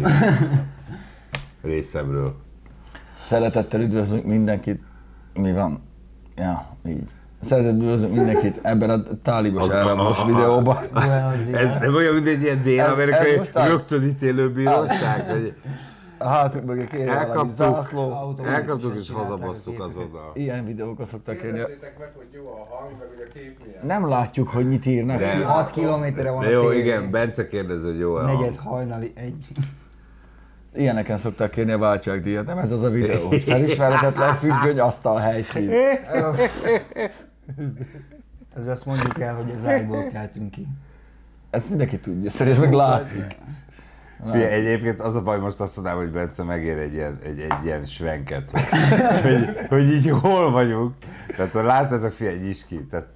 Részemről. Szeretettel üdvözlünk mindenkit. Mi van? Ja, így. Szeretettel üdvözlünk mindenkit ebben a tálibos áramos videóban. Ez nem olyan, mint egy ilyen dél-amerikai a- rögtön ítélő bíróság. hogy A hátunk mögé valami Elkaptuk, zászló. elkaptuk és hazabasszuk azonnal. Ilyen videókat szoktak kérni. Kérdezzétek meg, hogy jó a hang, meg hogy a kép milyen. Nem látjuk, hogy mit írnak. De- 6 kilométerre van De a jó, tévé. igen, Bence kérdezi, hogy jó Negyed hajnali egy. Ilyeneken szokták kérni a váltságdíjat. Nem ez az a videó, hogy felismerhetetlen függöny asztal helyszín. Ez azt mondjuk el, hogy az ágyból keltünk ki. Ezt mindenki tudja, szerintem meg látszik. Fia, egyébként az a baj, most azt mondanám, hogy Bence megér egy ilyen, egy, egy ilyen svenket, hogy, hogy, így hol vagyunk. Tehát ha látjátok, fia, nyisd ki. Tehát,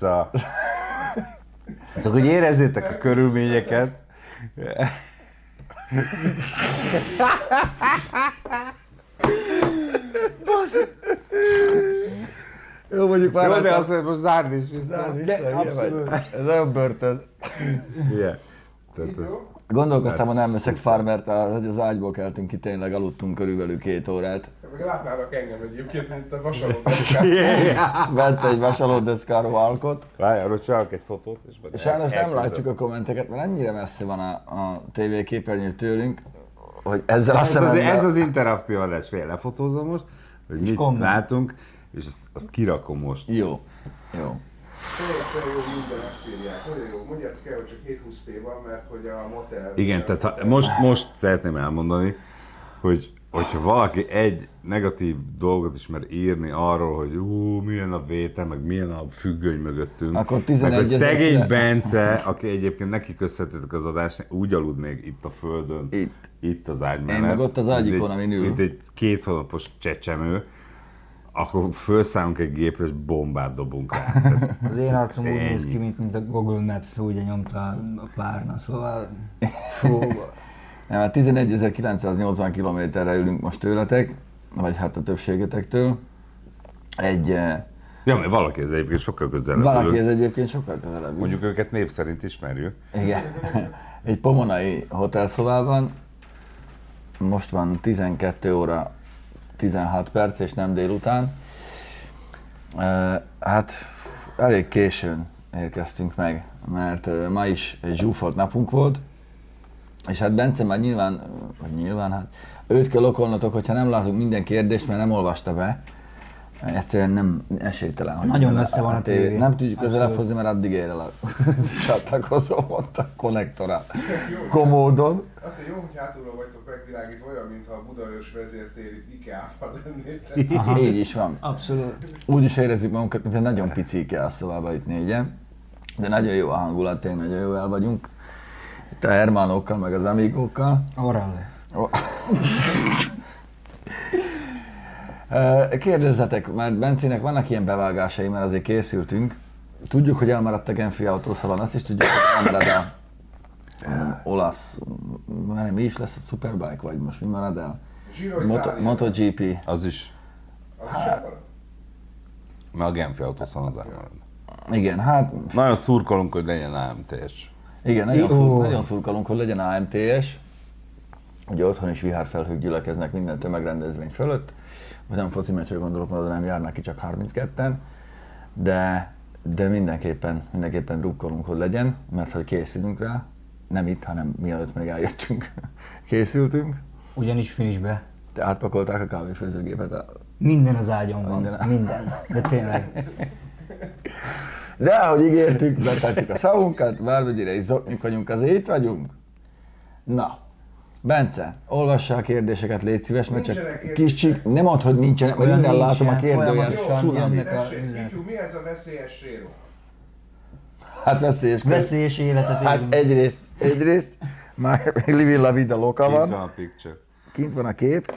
szóval, csak hogy érezzétek a körülményeket. Jó, mondjuk már Jó, hát de az- azt mondja, most zárni is vissza. az vissza, De Tehát? Gondolkoztam, hogy nem veszek farmert, hogy az ágyból keltünk ki, tényleg aludtunk körülbelül két órát. Látnának engem egyébként, itt a vasaló Bence egy vasalódeszkáról alkot. Várj, arról csinálok egy fotót, és majd Sajnos nem látjuk a kommenteket, mert ennyire messze van a, a TV képernyő tőlünk, hogy ezzel Ez az, hiszem, ez az interaktív adás, fél lefotózom most, hogy mit komment. látunk, és azt, azt kirakom most. Jó. Jó. Teljesen jó minden azt írják. Nagyon jó. Mondjátok el, hogy csak 720p van, mert hogy a motel... Igen, tehát ha, most, most szeretném elmondani, hogy hogyha valaki egy negatív dolgot is mer írni arról, hogy ú, milyen a vétel, meg milyen a függöny mögöttünk, Akkor meg 11 hogy ezer szegény kile- Bence, aki egyébként neki köszönhetetek az adást, úgy alud még itt a földön, Itt. itt az ágy mellett. meg ott az ágyikon, amin ül. Mint egy két hónapos csecsemő, akkor felszállunk egy gépre, és bombát dobunk rá. Tehát Az én arcom úgy néz ki, mint, mint a Google Maps, ugye nyomta a párna, szóval... Fú, Nem, hát 11.980 kilométerre ülünk most tőletek, vagy hát a többségetektől. Egy, eh, Ja, mert valaki ez egyébként sokkal közelebb valaki ez egyébként sokkal közelebb. Mondjuk őket név szerint ismerjük. Igen. Egy pomonai hotelszobában. Most van 12 óra 16 perc, és nem délután. Hát elég későn érkeztünk meg, mert ma is egy zsúfolt napunk volt, és hát Bence már nyilván, vagy nyilván, hát őt kell okolnotok, hogyha nem látunk minden kérdést, mert nem olvasta be. Egyszerűen nem esélytelen. hogy Nagyon messze van a tévé. tévé. Nem tudjuk közelebb hozni, mert addig ér el a csatlakozó, mondta a konnektorál. Komódon. Azt, hogy jó, hogy hátulról vagytok megvilágítva, olyan, mintha a Budaörs vezértér itt Ikea-ban lennétek. Így is van. abszolút. Úgy is érezzük magunkat, mint egy nagyon pici kell a szobában itt négyen. De nagyon jó a hangulat, tényleg nagyon jó el vagyunk. Itt a Hermanokkal, meg az Amigókkal. Orale. Ö, Kérdezzetek, mert Bencének vannak ilyen bevágásai, mert azért készültünk. Tudjuk, hogy elmaradt a Genfi autószalon, azt is tudjuk, hogy elmarad a olasz, már nem mi is lesz a Superbike, vagy most mi marad el? Moto. MotoGP. Az is. Az is elmarad? Mert a Genfi autószalon az elmarad. Igen, hát Nagyon szurkolunk, hogy legyen AMT-s. igen, nagyon, szur, nagyon szurkolunk, hogy legyen AMTS. Ugye otthon is vihárfelhők gyülekeznek minden tömegrendezvény fölött. Most nem foci meccsre gondolok, mert nem járnak ki csak 32-en. De, de mindenképpen, mindenképpen drukkolunk, hogy legyen, mert hogy készülünk rá. Nem itt, hanem mielőtt még eljöttünk, készültünk. Ugyanis finishbe. Te átpakolták a kávéfőzőgépet. a- Minden az ágyon van. Minden. Minden. De tényleg. De ahogy ígértük, betartjuk a szavunkat, bármennyire is zoknyuk vagyunk, azért itt vagyunk. Na, Bence, olvassa a kérdéseket, légy szíves, mert csak kis csik, nem ad, hogy nincsenek, mert minden nincs, látom a ilyen kérdőjel. folyamatosan Cunami. jönnek a- Tessék, Szityu, mi ez a veszélyes séró? Hát veszélyes. Veszélyes életet Hát élünk. egyrészt, egyrészt, már living la vida loka Kint van van, a picture. kint van a kép.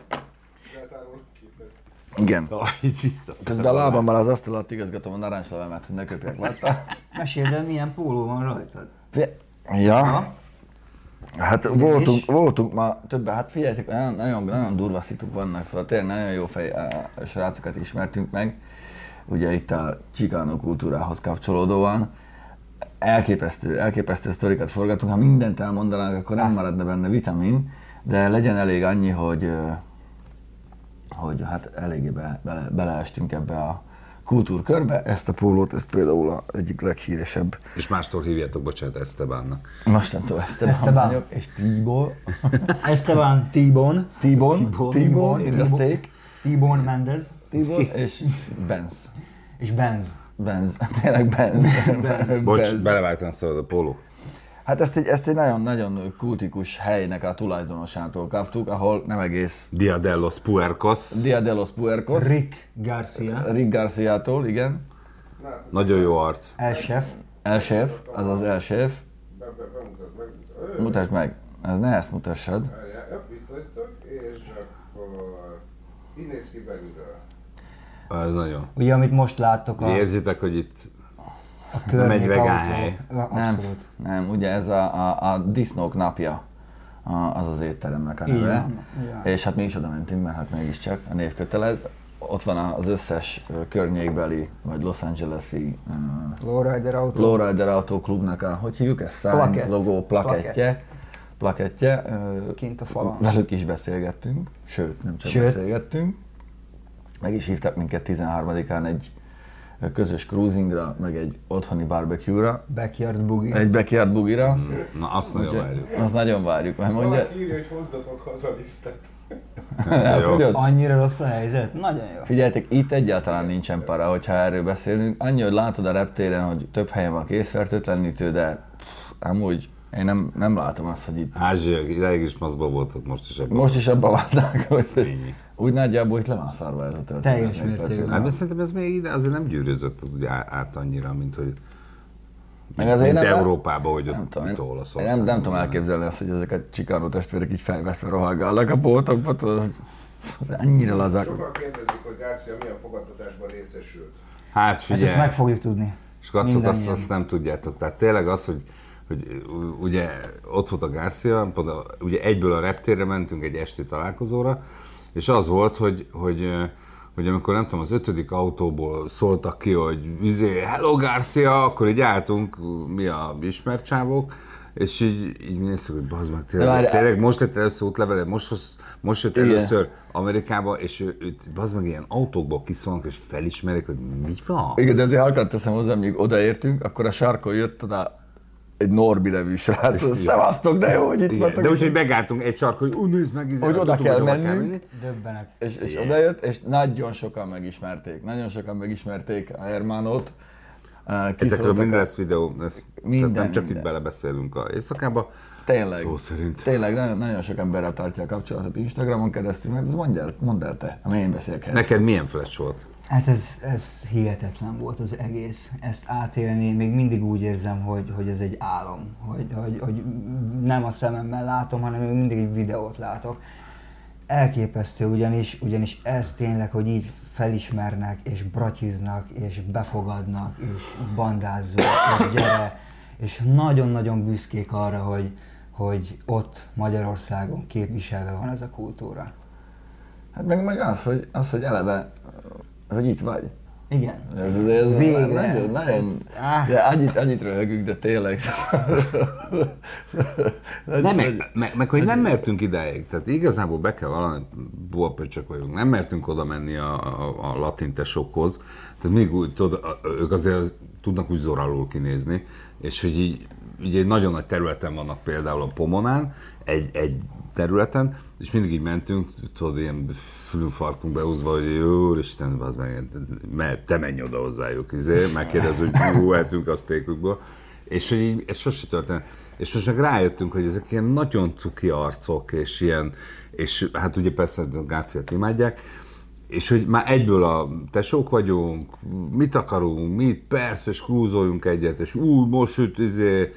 Igen. Na, így vissza. Közben a lábammal az asztal alatt igazgatom a narancslevemet, hogy ne köpjek, láttál? Meséld el, milyen póló van rajtad. Ja, Ha? hát Ugyanis- voltunk, voltunk ma többen, hát figyeljetek, nagyon, nagyon, nagyon durva szituk vannak, szóval tényleg nagyon jó fej eh, srácokat ismertünk meg, ugye itt a csikánó kultúrához kapcsolódóan. Elképesztő, elképesztő sztorikat forgatunk, ha mindent elmondanánk, akkor nem maradna benne vitamin, de legyen elég annyi, hogy, hogy hát eléggé be, bele, beleestünk ebbe a kultúrkörbe. Ezt a pólót, ez például a egyik leghíresebb És mástól hívjátok, bocsánat, Estebánnak. Mostantól Esteban, Esteban. vagyok, és Tibor, Esteban. Tibon. Tibon, a T-Bone. steak, T-Bone Mendez. Tibor és Benz. És Benz. Benz, tényleg Benz. Bocs, Benz. belevágtam a póló. Hát ezt egy, ezt egy nagyon-nagyon kultikus helynek a tulajdonosától kaptuk, ahol nem egész Dia de los Puercos. Dia de los Puercos, Rick Garcia. Rick Garcia-tól, igen. Nagyon jó arc. El chef. El chef, az az el chef. Be, be, bemutat, meg. Ö, Mutasd meg. Ez ne ezt mutassad. vagytok, és akkor így néz ki belülről. Ez nagyon. Ugye, amit most láttok a, Érzitek, hogy itt a környék egy vegán autó- hely. Nem, nem, ugye ez a, a, a disznók napja, a, az az étteremnek a neve. És hát mi is oda mentünk, mert hát mégiscsak a név kötelez. Ott van az összes környékbeli, vagy Los Angeles-i uh, Lowrider autó. Lowrider Auto Klubnak a, hogy hívjuk ezt? Sign, Plakett. logó, plakettje. Plakettje. ö, Kint a falon. Velük is beszélgettünk, sőt, nem csak Sőt. beszélgettünk. Meg is hívtak minket 13-án egy közös cruisingra, meg egy otthoni barbecue-ra, Backyard boogie. egy backyard bugira. Na, azt nagyon várjuk. Azt nagyon várjuk, mert mondja, Valaki írja, hogy hozzatok haza lisztet. elfogyott. Annyira rossz a helyzet? Nagyon jó. Figyeljetek, itt egyáltalán nincsen para, hogyha erről beszélünk. Annyi, hogy látod a reptéren, hogy több helyen van készfertőtlenítő, de pff, amúgy én nem, nem látom azt, hogy itt Ázsiak, ideig is maszkba voltak, most is ebben. most is abba válták, hogy Ennyi. Úgy nagyjából itt le van szarva ez a történet. Teljes mértékben. Hát, de szerintem ez még ide azért nem gyűrűzött úgy át annyira, mint hogy Meg azért mint nem- Európában, hogy Nem ott tudom, Olaszország. nem, nem tudom elképzelni azt, hogy ezek a csikánó testvérek így felveszve rohangálnak a boltokba, az, az annyira lazák. Sokan kérdezik, hogy Garcia milyen fogadtatásban részesült. Hát Hát figyelj, ezt meg fogjuk tudni. és kacok, azt, azt nem tudjátok. Tehát tényleg az, hogy, hogy ugye ott volt a Garcia, pont a- ugye egyből a reptérre mentünk egy esti találkozóra, és az volt, hogy, hogy, hogy amikor nem tudom, az ötödik autóból szóltak ki, hogy izé, hello Garcia, akkor így álltunk, mi a ismert csávók, és így, így néztük, hogy bazd meg, tényleg, várj, tényleg most lett először útlevele, most, most jött először Amerikába, és ő, ő bazd meg ilyen autókból kiszólnak, és felismerik, hogy mi van. Igen, de azért halkan teszem hozzá, amíg odaértünk, akkor a sarkon jött oda egy Norbi nevű srác. Szevasztok, de jó, hogy itt Igen, vagytok. de úgyhogy megálltunk egy sark, hogy ú, nézd meg, izé, Hogy oda kell mennünk. Döbbenet. És, és odajött, és nagyon sokan megismerték. Nagyon sokan megismerték a Hermanot. Uh, Ezekről minden lesz videó, ez, Minden, nem csak minden. itt belebeszélünk a éjszakába. Tényleg. Szó szerint. Tényleg, nagyon, nagyon sok emberrel tartja a kapcsolatot Instagramon keresztül, mert ez mondd el, mondd el te, ami én beszélek. Neked milyen flash volt? Hát ez, ez hihetetlen volt az egész. Ezt átélni, még mindig úgy érzem, hogy, hogy ez egy álom. Hogy, hogy, hogy nem a szememmel látom, hanem még mindig egy videót látok. Elképesztő, ugyanis, ugyanis ez tényleg, hogy így felismernek, és bratyiznak, és befogadnak, és bandázzuk, és gyere, és nagyon-nagyon büszkék arra, hogy, hogy ott Magyarországon képviselve van ez a kultúra. Hát meg, meg az, hogy, az, hogy eleve, hogy itt vagy. Igen. Ez, ez, ez Végre. nagyon, nagyon, Ez- áh. de annyit, annyit röhögünk, de tényleg. Nem, meg, meg, meg, hogy nem mertünk idáig. Tehát igazából be kell valami, buapöcsök vagyunk, nem mertünk oda menni a, a, a latin tesókhoz. Tehát még úgy, tudod, ők azért tudnak úgy zoralul kinézni, és hogy így, így egy nagyon nagy területen vannak például a Pomonán, egy, egy területen, és mindig így mentünk, tudod, ilyen fülünfarkunk behúzva, hogy jó, Isten, az meg, mert te menj oda hozzájuk, izé, megkérdez, hogy jó, eltünk a sztékükből. És hogy így, ez sose történt. És most meg rájöttünk, hogy ezek ilyen nagyon cuki arcok, és ilyen, és hát ugye persze a Gárciát imádják, és hogy már egyből a tesók vagyunk, mit akarunk, mit, persze, és krúzoljunk egyet, és ú, most süt, izé,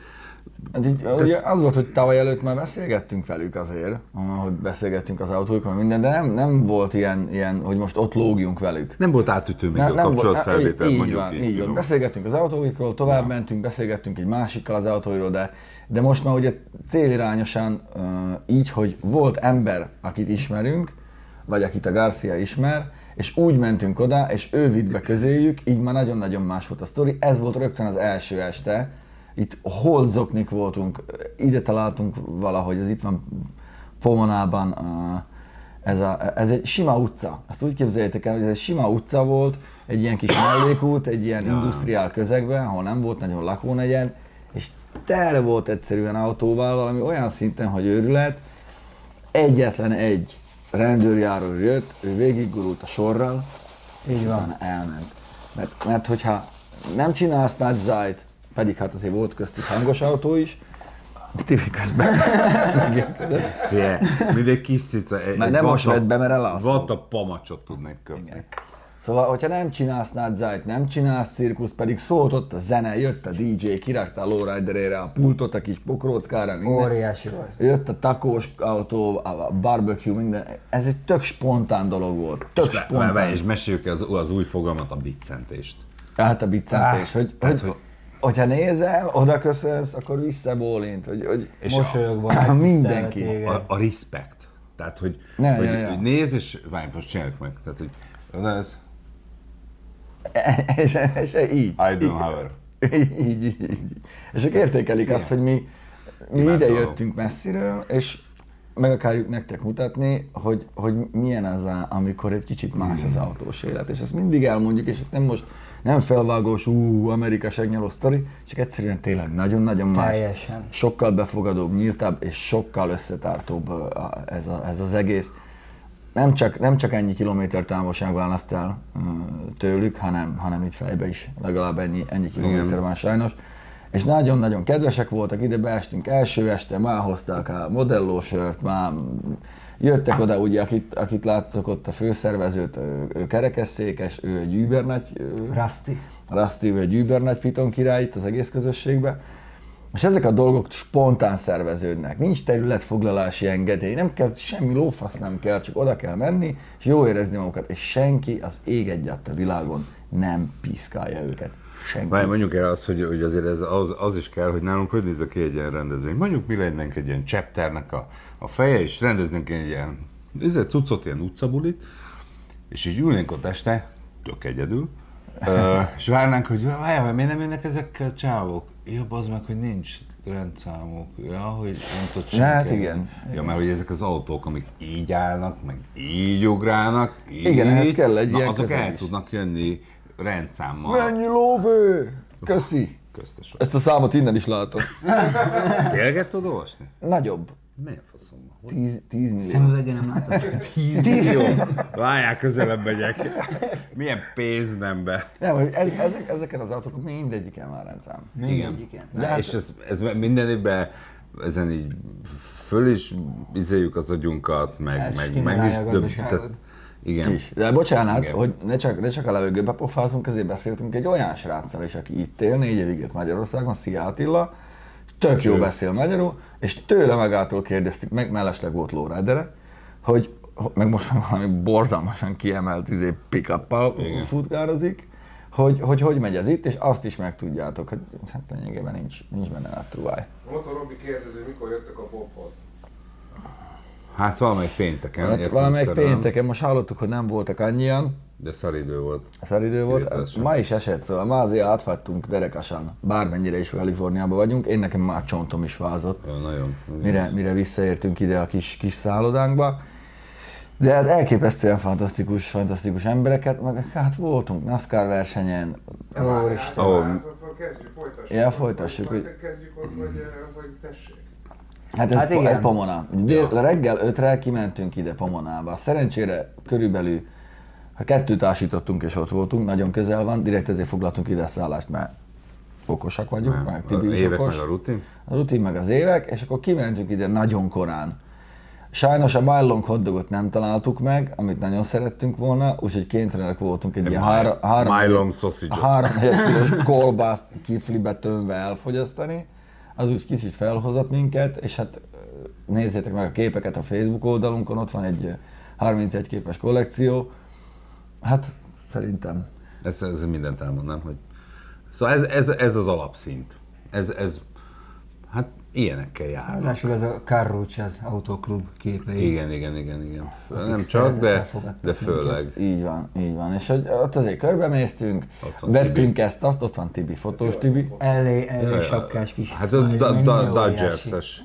Hát így, ugye az volt, hogy tavaly előtt már beszélgettünk velük azért, hogy beszélgettünk az autóikról, minden, de nem, nem volt ilyen, ilyen, hogy most ott lógjunk velük. nem volt átütő még Ne- a kapcsolatfelvétel, így, mondjuk van, így. így van. Beszélgettünk az autóikról, tovább mentünk, beszélgettünk egy másikkal az autóiról, de, de most már ugye célirányosan uh, így, hogy volt ember, akit ismerünk, vagy akit a Garcia ismer, és úgy mentünk oda, és ő vitt be közéjük, így már nagyon-nagyon más volt a sztori. Ez volt rögtön az első este. Itt holdzoknik voltunk, ide találtunk valahogy, ez itt van Pomonában ez, a, ez egy sima utca. Azt úgy képzeljétek el, hogy ez egy sima utca volt, egy ilyen kis mellékút, egy ilyen industriál közegben, ahol nem volt nagyon lakónegyed, és tele volt egyszerűen autóval, valami olyan szinten, hogy őrület. Egyetlen egy rendőrjáró jött, ő végiggurult a sorral, Így van. elment. Mert, mert hogyha nem csinálsz nagy zájt, pedig hát azért volt köztük hangos autó is, Tibi közben megérkezett. Fie, mint egy kis cica. Egy, nem most vett be, mert elalszott. Vata pamacsot tudnék köpni. Szóval, hogyha nem csinálsz nádzsájt, nem csinálsz cirkusz, pedig szólt ott a zene, jött a DJ, kirakta a lowriderére a pultot a kis pokróckára, minden. Óriási volt. Jött a takós autó, a barbecue, minden. Ez egy tök spontán dolog volt. Tök És, spontán. és meséljük az, az új fogalmat, a biccentést. Hát a biccentés, Á, hogy, tehát, hogy, hogy- hogyha nézel, oda köszönsz, akkor visszabólint, hogy, hogy És Mosolyogva, a- mindenki. A, a respect. Tehát, hogy, Ne, hogy, ja, ja. hogy néz, és várj, most csináljuk meg. Tehát, hogy oda ez, és, és így. I don't így, have így, így, így, így. És ők értékelik azt, hogy mi, mi ide jöttünk messziről, és meg akarjuk nektek mutatni, hogy, hogy milyen az, a, amikor egy kicsit más az autós élet. És ezt mindig elmondjuk, és itt nem most nem felvágós, ú, Amerika segnyaló sztori, csak egyszerűen tényleg nagyon-nagyon más. Teljesen. Sokkal befogadóbb, nyíltabb és sokkal összetartóbb ez, a, ez az egész. Nem csak, nem csak ennyi kilométer távolságban azt el tőlük, hanem, hanem itt fejbe is legalább ennyi, ennyi kilométer van sajnos. És nagyon-nagyon kedvesek voltak, ide beestünk első este, már hozták a modellósört, már jöttek oda, ugye, akit, akit láttok ott a főszervezőt, ő, ő kerekesszékes, ő egy übernagy, ö, Rusty. Rusty, ő egy übernagy piton király itt az egész közösségben. És ezek a dolgok spontán szerveződnek. Nincs területfoglalási engedély, nem kell, semmi lófasz nem kell, csak oda kell menni, és jó érezni magukat. És senki az ég egyet a világon nem piszkálja őket. Senki. Várj, mondjuk el azt, hogy, hogy azért ez az, az, is kell, hogy nálunk hogy néz ki egy ilyen rendezvény. Mondjuk mi lennénk egy ilyen chapternek a, a feje, és rendeznénk egy ilyen ezért cuccot, ilyen utcabulit, és így ülnénk ott este, tök egyedül, ö, és várnánk, hogy várjál, miért nem jönnek ezekkel a csávok? Ja, az meg, hogy nincs rendszámok. Ja, hogy nem tudod senki. Hát igen. Ja, mert hogy ezek az autók, amik így állnak, meg így ugrálnak, így, Igen, ehhez kell egy na, ilyen azok el is. tudnak jönni rendszámmal. Mennyi lóvő! Köszi! Köztes. Ezt a számot innen is látom. Tényleg tudod olvasni? Nagyobb. Milyen faszom 10, 10 millió. Szemüvegen nem látod? Tíz. Jó, várjál, közelebb megyek. Milyen pénz nem be. Nem, hogy ez, ezek, ezeken az autókon mindegyiken már rendszám. Mindegyiken. De hát- és ez, ez minden évben ezen így föl is izéljük az agyunkat, meg, Ez meg, meg is. a gazdaságot. tehát- Igen. is. De bocsánat, Igen. hogy ne csak, ne csak a levegőbe pofázunk, ezért beszéltünk egy olyan sráccal is, aki itt él, négy évig élt Magyarországon, Szia Attila, tök jó beszél magyarul, és tőle magától kérdeztük meg, mellesleg volt lóridere, hogy hogy- meg most már valami borzalmasan kiemelt izé pick Igen. futkározik, hogy, hogy hogy megy ez itt, és azt is megtudjátok, hogy hát lényegében nincs, nincs benne a truváj. Motor Robi kérdezi, mikor jöttek a Bobhoz. Hát valamelyik pénteken. Hát valamelyik szerelem, pénteken most hallottuk, hogy nem voltak annyian, De szaridő volt. Szaridő volt. Ma is esett, szóval ma azért átfattunk derekasan, bármennyire is Kaliforniában vagyunk. Én nekem már csontom is vázott, Jó, nagyon. mire, mire visszaértünk ide a kis, kis szállodánkba. De hát elképesztően fantasztikus, fantasztikus embereket, meg hát voltunk NASCAR versenyen, Úristen. Ó, Akkor kezdjük, folytassuk. Ja, folytassuk, hogy- kezdjük ott, vagy, eh, vagy tessék. Hát ez, Hát hát igen. ez Pomona. Dél, reggel ötre kimentünk ide Pomonába. Szerencsére körülbelül, ha kettőt ásítottunk és ott voltunk, nagyon közel van, direkt ezért foglaltunk ide a szállást, mert okosak vagyunk, meg a Tibi is évek okos. meg a rutin. A rutin meg az évek, és akkor kimentünk ide nagyon korán. Sajnos a Mylong hotdogot nem találtuk meg, amit nagyon szerettünk volna, úgyhogy kénytelenek voltunk egy Egy ilyen három, három, három kilós kolbászt kiflibe tömve elfogyasztani. Az úgy kicsit felhozott minket, és hát nézzétek meg a képeket a Facebook oldalunkon, ott van egy ö, 31 képes kollekció. Hát szerintem Ez, ez mindent elmondom, hogy... Szóval ez, ez, ez az alapszint. Ez, ez, hát ilyenekkel jár. Ráadásul ez a Carruch, az autóklub képei. Igen, igen, igen, igen. Nem csak, de, de főleg. Így van, így van. És hogy ott azért körbeméztünk, vettünk ezt, azt, ott van Tibi, fotós Tibi. Elé, elé sapkás kis Hát a. Dodgers-es.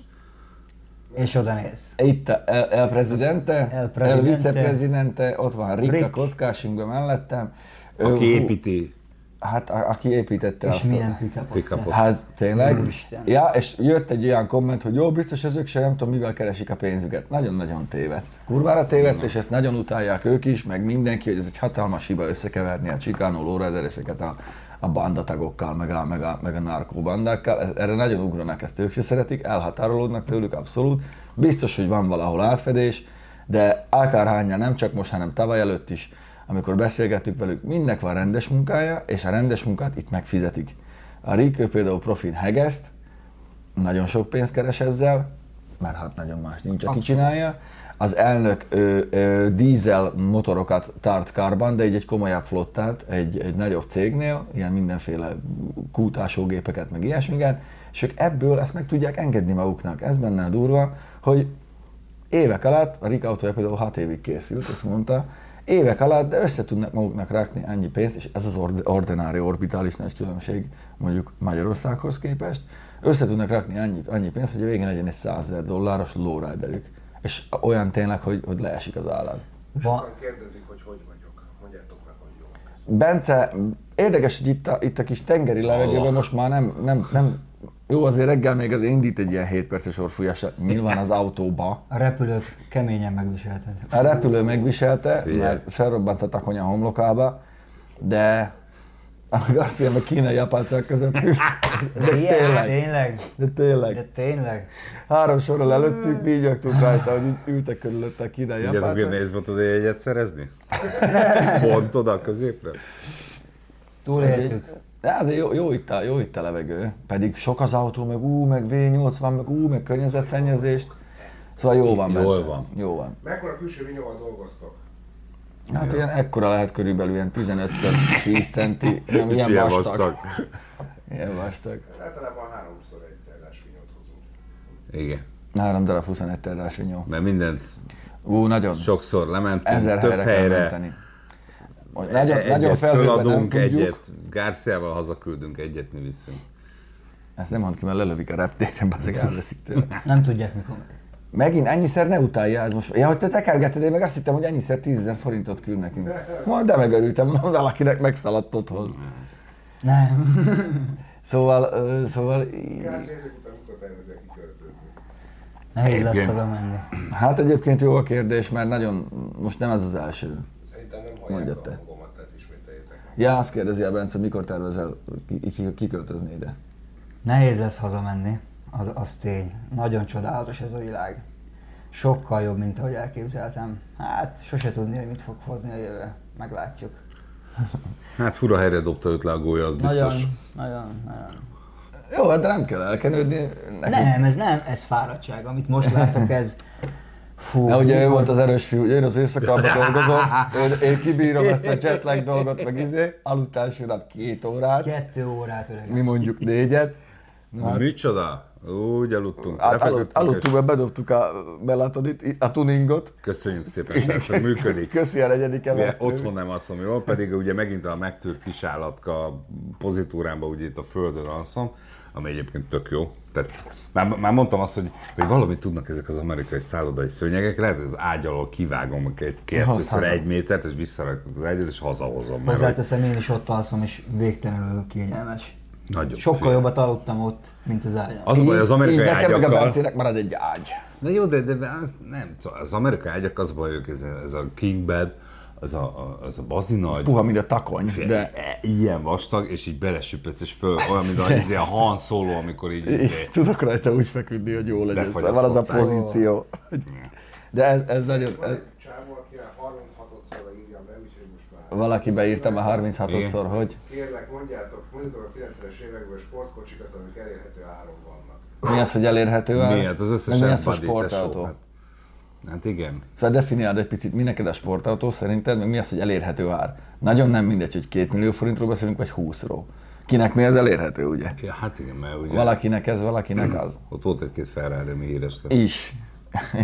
És oda néz. Itt a El, El Presidente, El El, Presidente. Vicepresidente, ott van Ricka Rick. kockásingben mellettem. Ő- Aki hú, építi Hát a, aki építette És azt a- milyen pick Pick-upot. Hát tényleg? Úristen. Ja, és jött egy olyan komment, hogy jó, biztos ezek se nem tudom, mivel keresik a pénzüket. Nagyon-nagyon tévedsz. Kurvára tévedsz, és ezt nagyon utálják ők is, meg mindenki, hogy ez egy hatalmas hiba összekeverni a csikánó lórádereseket a, a bandatagokkal, meg a, meg a, meg a narkóbandákkal. Erre nagyon ugranak, ezt ők se szeretik, elhatárolódnak tőlük abszolút. Biztos, hogy van valahol átfedés, de akárhányan nem csak most, hanem tavaly előtt is, amikor beszélgettük velük, mindnek van rendes munkája, és a rendes munkát itt megfizetik. A Rick ő például profin hegeszt, nagyon sok pénzt keres ezzel, mert hát nagyon más nincs, aki csinálja. Az elnök ő, ő, dízel motorokat tart kárban, de egy, egy komolyabb flottát, egy, egy nagyobb cégnél, ilyen mindenféle kútásógépeket, meg ilyesmiket, és ők ebből ezt meg tudják engedni maguknak. Ez benne a durva, hogy évek alatt, a Rick autója például 6 évig készült, ezt mondta, évek alatt, de össze tudnak maguknak rakni ennyi pénzt, és ez az ord- ordinári orbitális nagy különbség mondjuk Magyarországhoz képest, össze tudnak rakni annyi, annyi pénzt, hogy a végén legyen egy 100 ezer dolláros lowriderük. És olyan tényleg, hogy, hogy leesik az állat. Va, Sokan kérdezik, hogy hogy vagyok. Mondjátok meg, hogy jó. Köszönöm. Bence, érdekes, hogy itt a, itt a kis tengeri levegőben most már nem, nem, nem, jó, azért reggel még az indít egy ilyen 7 perces orfújás, nyilván az autóba, a repülőt keményen megviselted. A repülő megviselte, Figyelj. mert felrobbant a takony a homlokába, de a Garcia meg kínai apácák között ült. De Ilyen, tényleg, tényleg? de tényleg. De tényleg? Három sorral előttük, vígyogtunk rajta, hogy így ültek körülötte a kínai Tudjátok, apácák. nehéz volt oda jegyet szerezni? Pont oda a középre? Túléltük. De azért jó, jó, itt a, jó itt a levegő, pedig sok az autó, meg ú, meg V80, meg ú, meg környezetszennyezést. Szóval jó van, Jól Bence. van. Jó van. Mekkora külső vinyóval dolgoztok? Hát ilyen ekkora lehet körülbelül, ilyen 15 10 centi, nem ilyen Ilyen vastag. Ilyen vastag. Általában háromszor egy tellás vinyót hozunk. Igen. Három darab 21 terrás vinyó. Mert mindent Ú, nagyon. sokszor lementünk, Ezer több helyre kell helyre. menteni. Hogy Nagyon, egyet nagyon felhőben nem tudjuk. egyet Garciával hazaküldünk, egyet mi viszünk. Ezt nem mond ki, mert lelövik a reptéren, azok elveszik tőle. Nem tudják mikor. Megint ennyiszer ne utálja ez most. Ja, hogy te tekergeted, én meg azt hittem, hogy ennyiszer 10 ezer forintot küld nekünk. Majd de megörültem, valakinek megszaladt otthon. Nem. Szóval, ö, szóval, kiköltözni? Nehéz lesz Egyébként- hazamenni. hát egyébként jó a kérdés, mert nagyon, most nem ez az első. Szerintem nem Mondjad hallják te. a hangomat, tehát ismételjétek. Ja, azt kérdezi a Bence, mikor tervezel ki- ki- kiköltözni ide? Nehéz lesz hazamenni, az, az tény. Nagyon csodálatos ez a világ. Sokkal jobb, mint ahogy elképzeltem. Hát, sose tudni, hogy mit fog hozni a jövő. Meglátjuk. Hát fura helyre dobta őt le a gólya, az biztos. Nagyon, nagyon, nagyon. Jó, hát de nem kell elkenődni. Neki. Nem, ez nem, ez fáradtság. Amit most látok, ez... Fú, Ja, ugye ő volt az erős fiú, én az éjszakában dolgozom, én, én kibírom ezt a jetlag dolgot, meg izé, aludtál első nap két órát, Kettő órát öreg. mi mondjuk négyet. Na, hát, Micsoda? Úgy aludtunk. Aludt, aludtunk, mert bedobtuk a melatonit, a tuningot. Köszönjük szépen, srácok, működik. Köszi a negyedik emelet. otthon nem alszom jól, pedig ugye megint a megtűrt kisállatka pozitúrámban ugye itt a földön alszom, ami egyébként tök jó. Tehát már, már mondtam azt, hogy, hogy valamit tudnak ezek az amerikai szállodai szőnyegek, lehet, hogy az ágy alól kivágom egy kettőször egy métert, és visszarakok az ágyat, és hazahozom. Hozzáteszem, én is ott alszom, és végtelenül kényelmes. Nagyon Sokkal fél. jobbat aludtam ott, mint az ágyon. Az a baj, az így amerikai nekem meg a ágyakkal... Bencének marad egy ágy. Na jó, de, de az, nem, szóval az amerikai ágyak az baj, ők ez, a- ez a king bed, az a, a, az a bazinagy, Puha, mint a takony, Fél- de e- ilyen vastag, és így belesüppetsz, és föl, olyan, mint a izé, a Han Solo, amikor így, izé, így tudok rajta úgy feküdni, hogy jó legyen. Szóval az a pozíció. De ez, ez nagyon, ez, egy csávó, aki már 36-szorra írja be, úgyhogy most már... valaki beírta már 36-szor, hogy Kérlek, mondjátok, mondjátok a 90-es évekből sportkocsikat, amik elérhető áron vannak. mi az, hogy elérhető áll? mi, hát az összes mi az, hogy tesó, sportautó? Hát, hát igen. Szóval definiáld egy picit, mi neked a sportautó szerinted, meg mi az, hogy elérhető ár? Nagyon nem mindegy, hogy két millió forintról beszélünk, vagy 20-ról. Kinek mi az elérhető, ugye? Ja, hát igen, mert ugye Valakinek ez, valakinek az. ott volt egy-két Ferrari, ami híres lett. Is.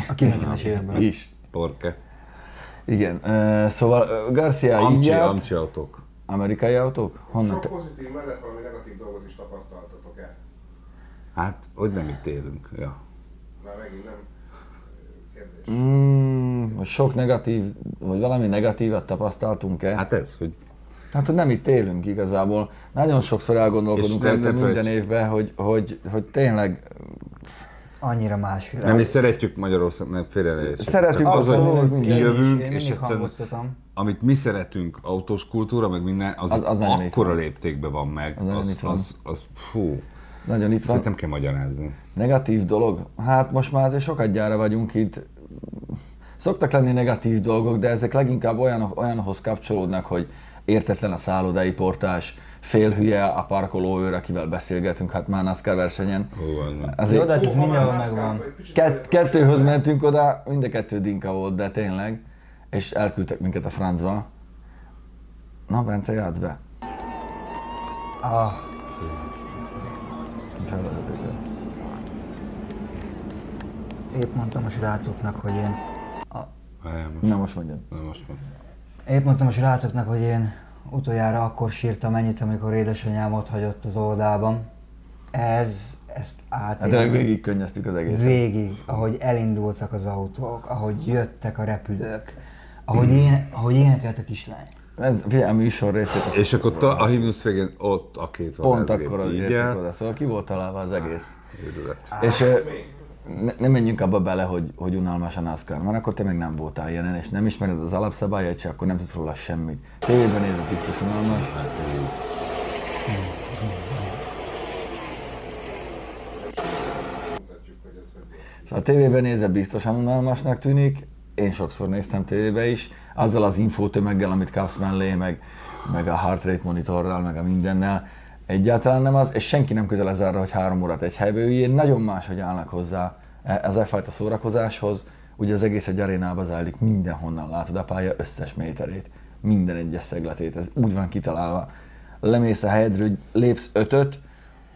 A 90-es években. Is. Porke. Igen. Szóval Garcia így Amcsi, járt. amcsi autók. Amerikai autók? Honnan Sok te? pozitív mellett valami negatív dolgot is tapasztaltatok-e? Hát, hogy nem itt élünk. Ja. Már megint nem. Mm, hogy sok negatív, vagy valami negatívat tapasztaltunk-e? Hát, Hát ez, hogy hát hogy nem itt élünk igazából. Nagyon sokszor elgondolkodunk rajta minden évben, hogy, hogy, hogy tényleg Annyira más világ. nem mi szeretjük Magyarország, nem félre. Szeretjük az, hogy abszolút, Én is, és egyszerűen amit mi szeretünk, autós kultúra, meg minden, az, Az- az itt akkora van. léptékben van meg. Az az, van. az, az, fú, nagyon itt van. szerintem kell magyarázni. Negatív dolog? Hát most már azért sokat gyára vagyunk itt. Szoktak lenni negatív dolgok, de ezek leginkább olyan, olyanhoz kapcsolódnak, hogy értetlen a szállodai portás, félhülye a parkolóőr, akivel beszélgetünk, hát már NASCAR versenyen. Ó. Azért Jó, de hát ez mindenhol megvan. Kett, kettőhöz mentünk oda, mind a kettő dinka volt, de tényleg. És elküldtek minket a francba. Na, Bence, játsz be. Ah, Felvezetőkkel. épp mondtam a srácoknak, hogy én... A, Várjál most. Na, most mondjad. Na most van. épp mondtam a srácoknak, hogy én utoljára akkor sírtam ennyit, amikor édesanyám ott hagyott az oldalban. Ez, ezt Hát tényleg átélni. végig könnyeztük az egészet. Végig, ahogy elindultak az autók, ahogy jöttek a repülők, ahogy, én, ahogy énekelt a kislány. Ez, figyelj, a műsor részét. És akkor ta, a himnusz végén ott a két Pont akkor el. oda, szóval ki volt találva az egész. Őrület. És ne, ne menjünk abba bele, hogy, hogy unalmas a NASCAR, mert akkor te meg nem voltál ilyenen, és nem ismered az alapszabályait, se akkor nem tudsz róla semmit. Tévében nézed biztos unalmas. Hát, ez hogy van. Szóval a tévében nézve biztosan unalmasnak tűnik, én sokszor néztem tévébe is, azzal az infótömeggel, amit kapsz mellé, meg, meg a heart rate monitorral, meg a mindennel, egyáltalán nem az, és senki nem közelez arra, hogy három órát egy helybe üljél, nagyon máshogy állnak hozzá ez a fajta szórakozáshoz, ugye az egész egy arénába zajlik, mindenhonnan látod a pálya összes méterét, minden egyes szegletét, ez úgy van kitalálva. Lemész a helyedről, lépsz ötöt,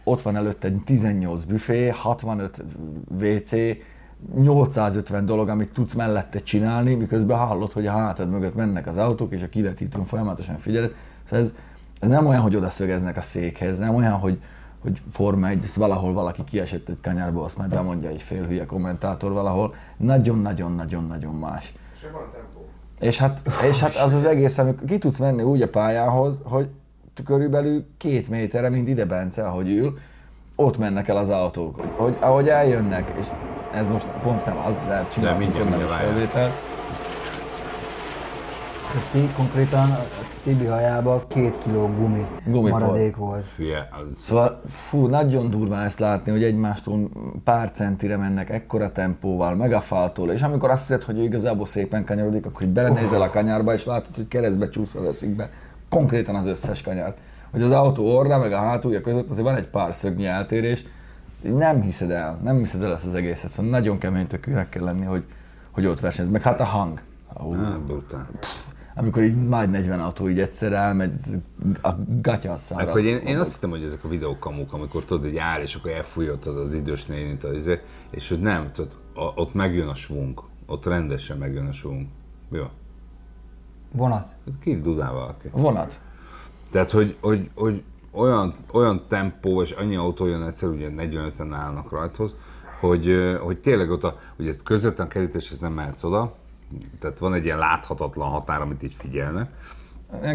ott van előtte egy 18 büfé, 65 WC, 850 dolog, amit tudsz mellette csinálni, miközben hallod, hogy a hátad mögött mennek az autók, és a kivetítőn folyamatosan figyeled. Szóval ez, ez nem olyan, hogy oda szögeznek a székhez, nem olyan, hogy, hogy Forma 1, ez valahol valaki kiesett egy kanyarba, azt majd bemondja egy fél hülye kommentátor valahol. Nagyon-nagyon-nagyon-nagyon más. És van tempó. És hát, és hát az az egész, amikor ki tudsz menni úgy a pályához, hogy körülbelül két méterre, mint ide Bence, ahogy ül, ott mennek el az autók, hogy, hogy ahogy eljönnek, és ez most pont nem az, de csináltunk mindjárt, onnan is mindjárt felvételt. Ti, konkrétan a Tibi hajában két kiló gumi, Gumi maradék volt. Hülye, az, Szóval fú, nagyon durva ezt látni, hogy egymástól pár centire mennek ekkora tempóval, megafaltól, és amikor azt hiszed, hogy ő igazából szépen kanyarodik, akkor így belenézel a kanyarba, és látod, hogy keresztbe csúszva veszik be konkrétan az összes kanyart. Hogy az autó orra meg a hátulja között azért van egy pár szögnyi eltérés, nem hiszed el, nem hiszed el ezt az egészet, szóval nagyon kemény tökűnek kell lenni, hogy, hogy ott versenyez. Meg hát a hang. Á, brutál. Amikor így majd 40 autó így egyszer elmegy, a gatya Meg, hogy én, én azt hittem, hogy ezek a videók kamuk, amikor tudod, hogy áll, és akkor elfújod az idős nénit, az izé, és hogy nem, tudod, ott megjön a svung. Ott rendesen megjön a svung. Jó. Vonat. Ki dudál valaki. Vonat. Tehát, hogy, hogy, hogy olyan, olyan tempó és annyi autó jön egyszer, ugye 45-en állnak rajthoz, hogy, hogy tényleg ott a, ugye közvetlen kerítéshez nem mehetsz oda, tehát van egy ilyen láthatatlan határ, amit így figyelnek,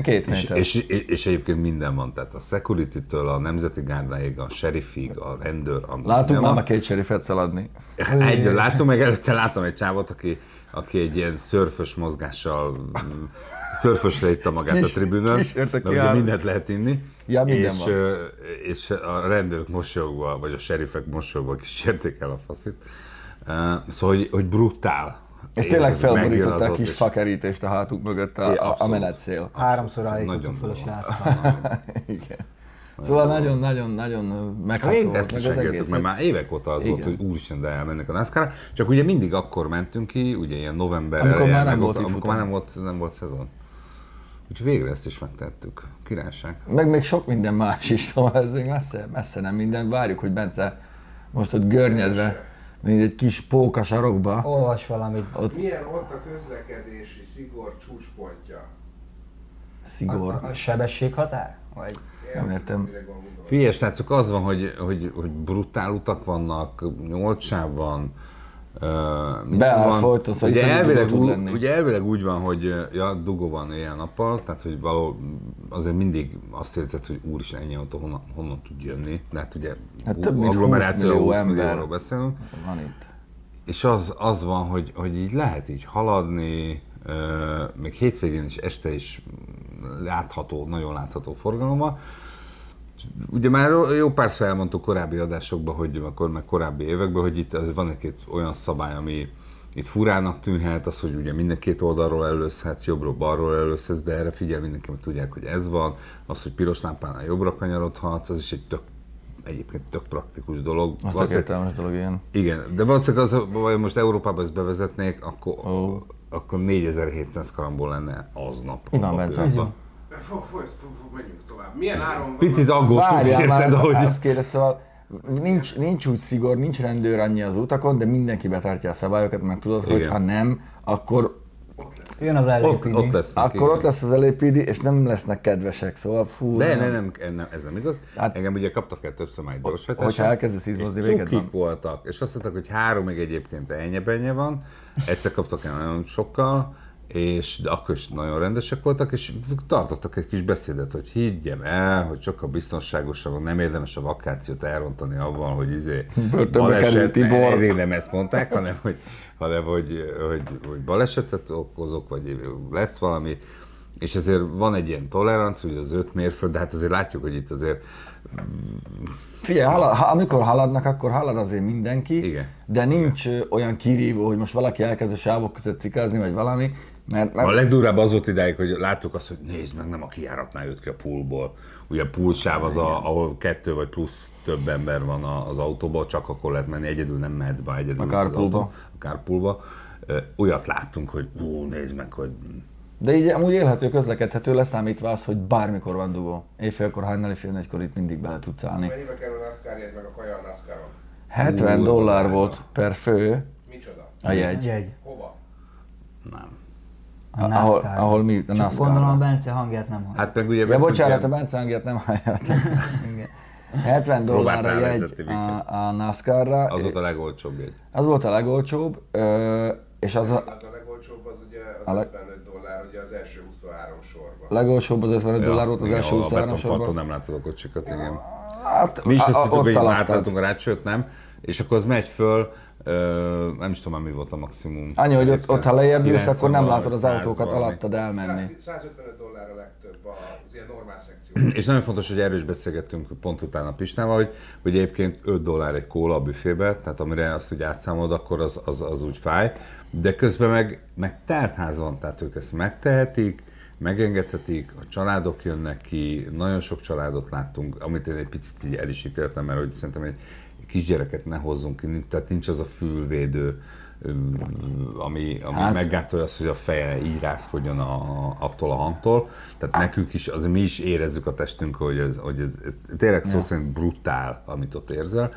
két és, méter. és, és, és egyébként minden van, tehát a security-től a nemzeti gárdáig, a sheriffig, a rendőr, a Látunk már két serifet szaladni. Egy, látom meg előtte láttam egy csávot, aki, aki egy ilyen szörfös mozgással mm, szörfösre itta magát a tribünön, mert ugye mindent lehet inni. Ja, minden és, van. és a rendőrök mosolyogva, vagy a serifek mosolyogva kísérték el a faszit. Szóval, hogy, hogy brutál. És tényleg felborították kis és- fakerítést a hátuk mögött a, Igen, a, a abszolút. menetszél. Háromszor állítottuk fel a srácot. Igen. Szóval nagyon-nagyon-nagyon megható volt ezt meg is az egész. mert már évek óta az volt, Igen. hogy úristen, de elmennek a NASCAR, csak ugye mindig akkor mentünk ki, ugye ilyen november Amikor elején, már nem volt amikor már futam. nem volt, nem volt szezon. Úgyhogy végre ezt is megtettük. Királyság. Meg még sok minden más is, szóval ez még messze, messze nem minden. Várjuk, hogy Bence most ott görnyedve, mint egy kis póka sarokba, Olvas valamit. ott Milyen ott a közlekedési szigor csúcspontja? szigor. A, a sebességhatár? Vagy? Nem értem. Figyelj, srácok, az van, hogy, hogy, hogy brutál utak vannak, nyolc sáv van, Beáll van? folyton, szóval ugye elvileg, tud lenni. ugye elvileg úgy van, hogy ja, dugó van éjjel-nappal, tehát hogy való, azért mindig azt érzed, hogy úristen, ennyi autó honnan, honnan tud jönni, de hát ugye Hát több mint 20 agglomeráció, millió 20 ember. beszélünk, Van itt. és az, az van, hogy, hogy így lehet így haladni, ö, még hétvégén is, este is látható, nagyon látható forgalommal. Ugye már jó párszor elmondtuk korábbi adásokban, hogy akkor meg korábbi években, hogy itt az van egy olyan szabály, ami itt furának tűnhet, az, hogy ugye minden két oldalról előzhetsz, jobbról, balról előzhetsz, de erre figyel mindenki, mert tudják, hogy ez van. Az, hogy piros lámpánál jobbra kanyarodhatsz, az is egy tök, egyébként tök praktikus dolog. Az tök értelmes dolog, ilyen. igen, de valószínűleg az, vagy most Európában ezt bevezetnék, akkor, Ó. akkor 4700 karambol lenne aznap. Itt menjünk tovább. Milyen áron van? Picit aggódtunk, Várjál már, érted, hogy... ezt kérdez, szóval nincs, nincs úgy szigor, nincs rendőr annyi az utakon, de mindenki betartja a szabályokat, mert tudod, hogy ha nem, akkor, Jön az Ott, LAPD. ott lesznek. akkor igen. ott lesz az LAPD, és nem lesznek kedvesek, szóval fú. De nem, nem, nem, ez nem igaz. Hát- Engem ugye kaptak el többször már egy gyorsajtáson. hogyha elkezdesz izmozni, és véged van. voltak, és azt mondták, hogy három még egyébként ennyi van, egyszer kaptak el nagyon sokkal, és de akkor is nagyon rendesek voltak, és tartottak egy kis beszédet, hogy higgyem el, hogy sokkal biztonságosabb, nem érdemes a vakációt elrontani avval, hogy izé kerül Tibor. ne, ne, nem ezt mondták, hanem hogy, hanem, hogy, hogy, hogy balesetet okozok, vagy lesz valami, és ezért van egy ilyen tolerancia, hogy az öt mérföld, de hát azért látjuk, hogy itt azért Figyelj, halad, ha, amikor haladnak, akkor halad azért mindenki, Igen. de nincs ö, olyan kirívó, hogy most valaki elkezd a sávok között cikázni, vagy valami, mert, mert A legdurvább az volt idáig, hogy láttuk azt, hogy nézd meg, nem a kijáratnál jött ki a poolból. Ugye a poolsáv az, a, ahol kettő vagy plusz több ember van a- az autóban, csak akkor lehet menni, egyedül nem mehetsz be, egyedül A carpoolba. A carpoolba. Olyat láttunk, hogy ú, nézd meg, hogy De így amúgy élhető, közlekedhető, leszámítva az, hogy bármikor van dugó. Éjfélkor, hajnali fél négykor itt mindig bele tudsz állni. Mennyibe kerül a NASCAR meg a kaja a NASCAR-on? 70 Ú, dollár volt per fő Micsoda? a jegy. Jegy. Hova? nem. A Ahol, ahol mi, a NASCAR. gondolom a Bence hangját nem hall. Hát meg ugye... Ja, bocsánat, a Bence hangját nem hallják. 70 dollárra jegy a, a NASCAR-ra. Az volt a legolcsóbb jegy. Az volt a legolcsóbb, és az a Az a legolcsóbb, az ugye A az leg- 55 dollár, ugye az első 23 sorban. legolcsóbb az 55 dollár volt az igen, első a 23 betonfalton sorban. nem látod a kocsikat, igen. Hát, Mi is a- azt a- hittük, hogy átálltunk a rácsőt, nem? És akkor az megy föl, ö, nem is tudom mi volt a maximum. Annyi, hogy ott, ott ha lejjebb 90 akkor nem valami, látod az 100 autókat alattad elmenni. 100 155 dollár a legtöbb az ilyen normál szekció. És nagyon fontos, hogy erről is beszélgettünk pont utána Pistával, hogy, hogy egyébként 5 dollár egy kóla a büfébe, tehát amire azt úgy átszámolod, akkor az, az, az úgy fáj. De közben meg, meg teltház van, tehát ők ezt megtehetik, megengedhetik, a családok jönnek ki, nagyon sok családot láttunk, amit én egy picit így el is ítéltem, mert hogy szerintem egy kisgyereket ne hozzunk ki, tehát nincs az a fülvédő, ami, ami Hát- meggátolja azt, hogy a feje így rázkodjon a, attól a hangtól. Tehát nekünk is, az mi is érezzük a testünkön, hogy ez, hogy ez, ez tényleg szó szerint brutál, amit ott érzel.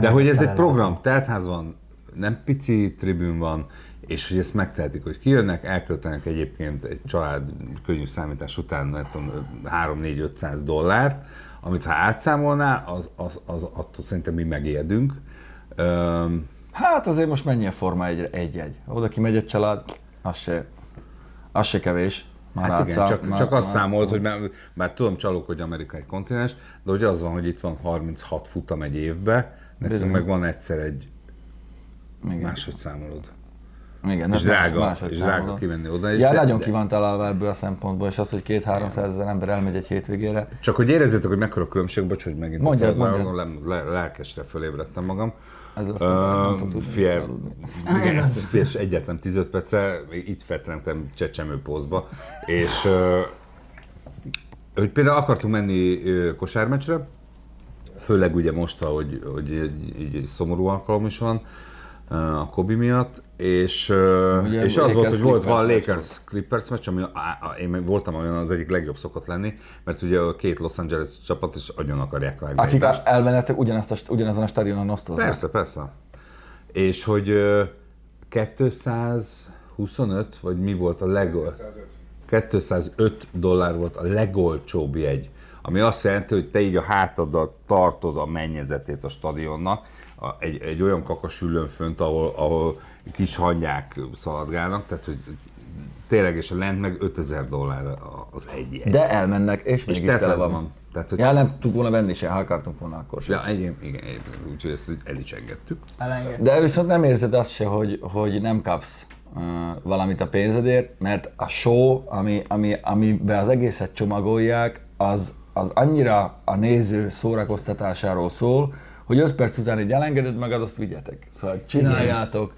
De hogy ez egy program, teltház van, nem pici tribün van, és hogy ezt megtehetik, hogy kijönnek, elköltenek egyébként egy család könnyű számítás után, nem tudom, 3-4-500 dollárt, amit ha átszámolná, az, az, az, attól szerintem mi megijedünk. Öm, Hát azért most mennyi a forma egy, egy-egy. Oda kimegy egy család, az se, az se kevés. Már Hát igen, csak, már- csak azt már- számolt, hogy már, már tudom csalok, hogy Amerika egy kontinens, de hogy az van, hogy itt van 36 futam egy évbe, nekünk meg van egyszer egy Igen. máshogy számolod. Igen, És hát más- drága, máshogy és drága kimenni oda. Ja, de- nagyon de- ki van találva ebből a szempontból, és az, hogy két-háromszáz ezer ember elmegy egy hétvégére. Csak hogy érezzétek, hogy mekkora különbség, bocs, hogy megint Mondjad, azt mondjad. le, le, lelkesre fölébredtem magam. Ez azt uh, nem figyelj, és egyetlen 15 perce, itt fetrengtem csecsemő pózba, és ö, hogy például akartunk menni ö, kosármeccsre, főleg ugye most, hogy, hogy így egy szomorú alkalom is van a Kobi miatt, és, Ugye és az volt, hogy volt van Lakers Clippers meccs, ami á, á, én voltam olyan, az egyik legjobb szokott lenni, mert ugye a két Los Angeles csapat is agyon akarják vágni Akik egymást. elmenetek ugyanezt a, ugyanezen a stadionon osztoznak. Persze, persze. És hogy ö, 225, vagy mi volt a legol? 105. 205 dollár volt a legolcsóbb jegy. Ami azt jelenti, hogy te így a hátaddal tartod a mennyezetét a stadionnak, a, egy, egy olyan kakasülön fönt, ahol, ahol kis hangyák szaladgálnak, tehát hogy ténylegesen lent meg 5000 dollár az egy jegy. De elmennek, és és mégis tele van. Tehát, hogy Ja, nem tudtuk volna venni se, ha akartunk volna akkor sem. Ja, igen, igen, igen, úgyhogy ezt el is engedtük. De viszont nem érzed azt se, hogy, hogy nem kapsz uh, valamit a pénzedért, mert a show, ami, ami, amiben az egészet csomagolják, az, az annyira a néző szórakoztatásáról szól, hogy 5 perc után így elengeded magad, azt vigyetek. Szóval csináljátok.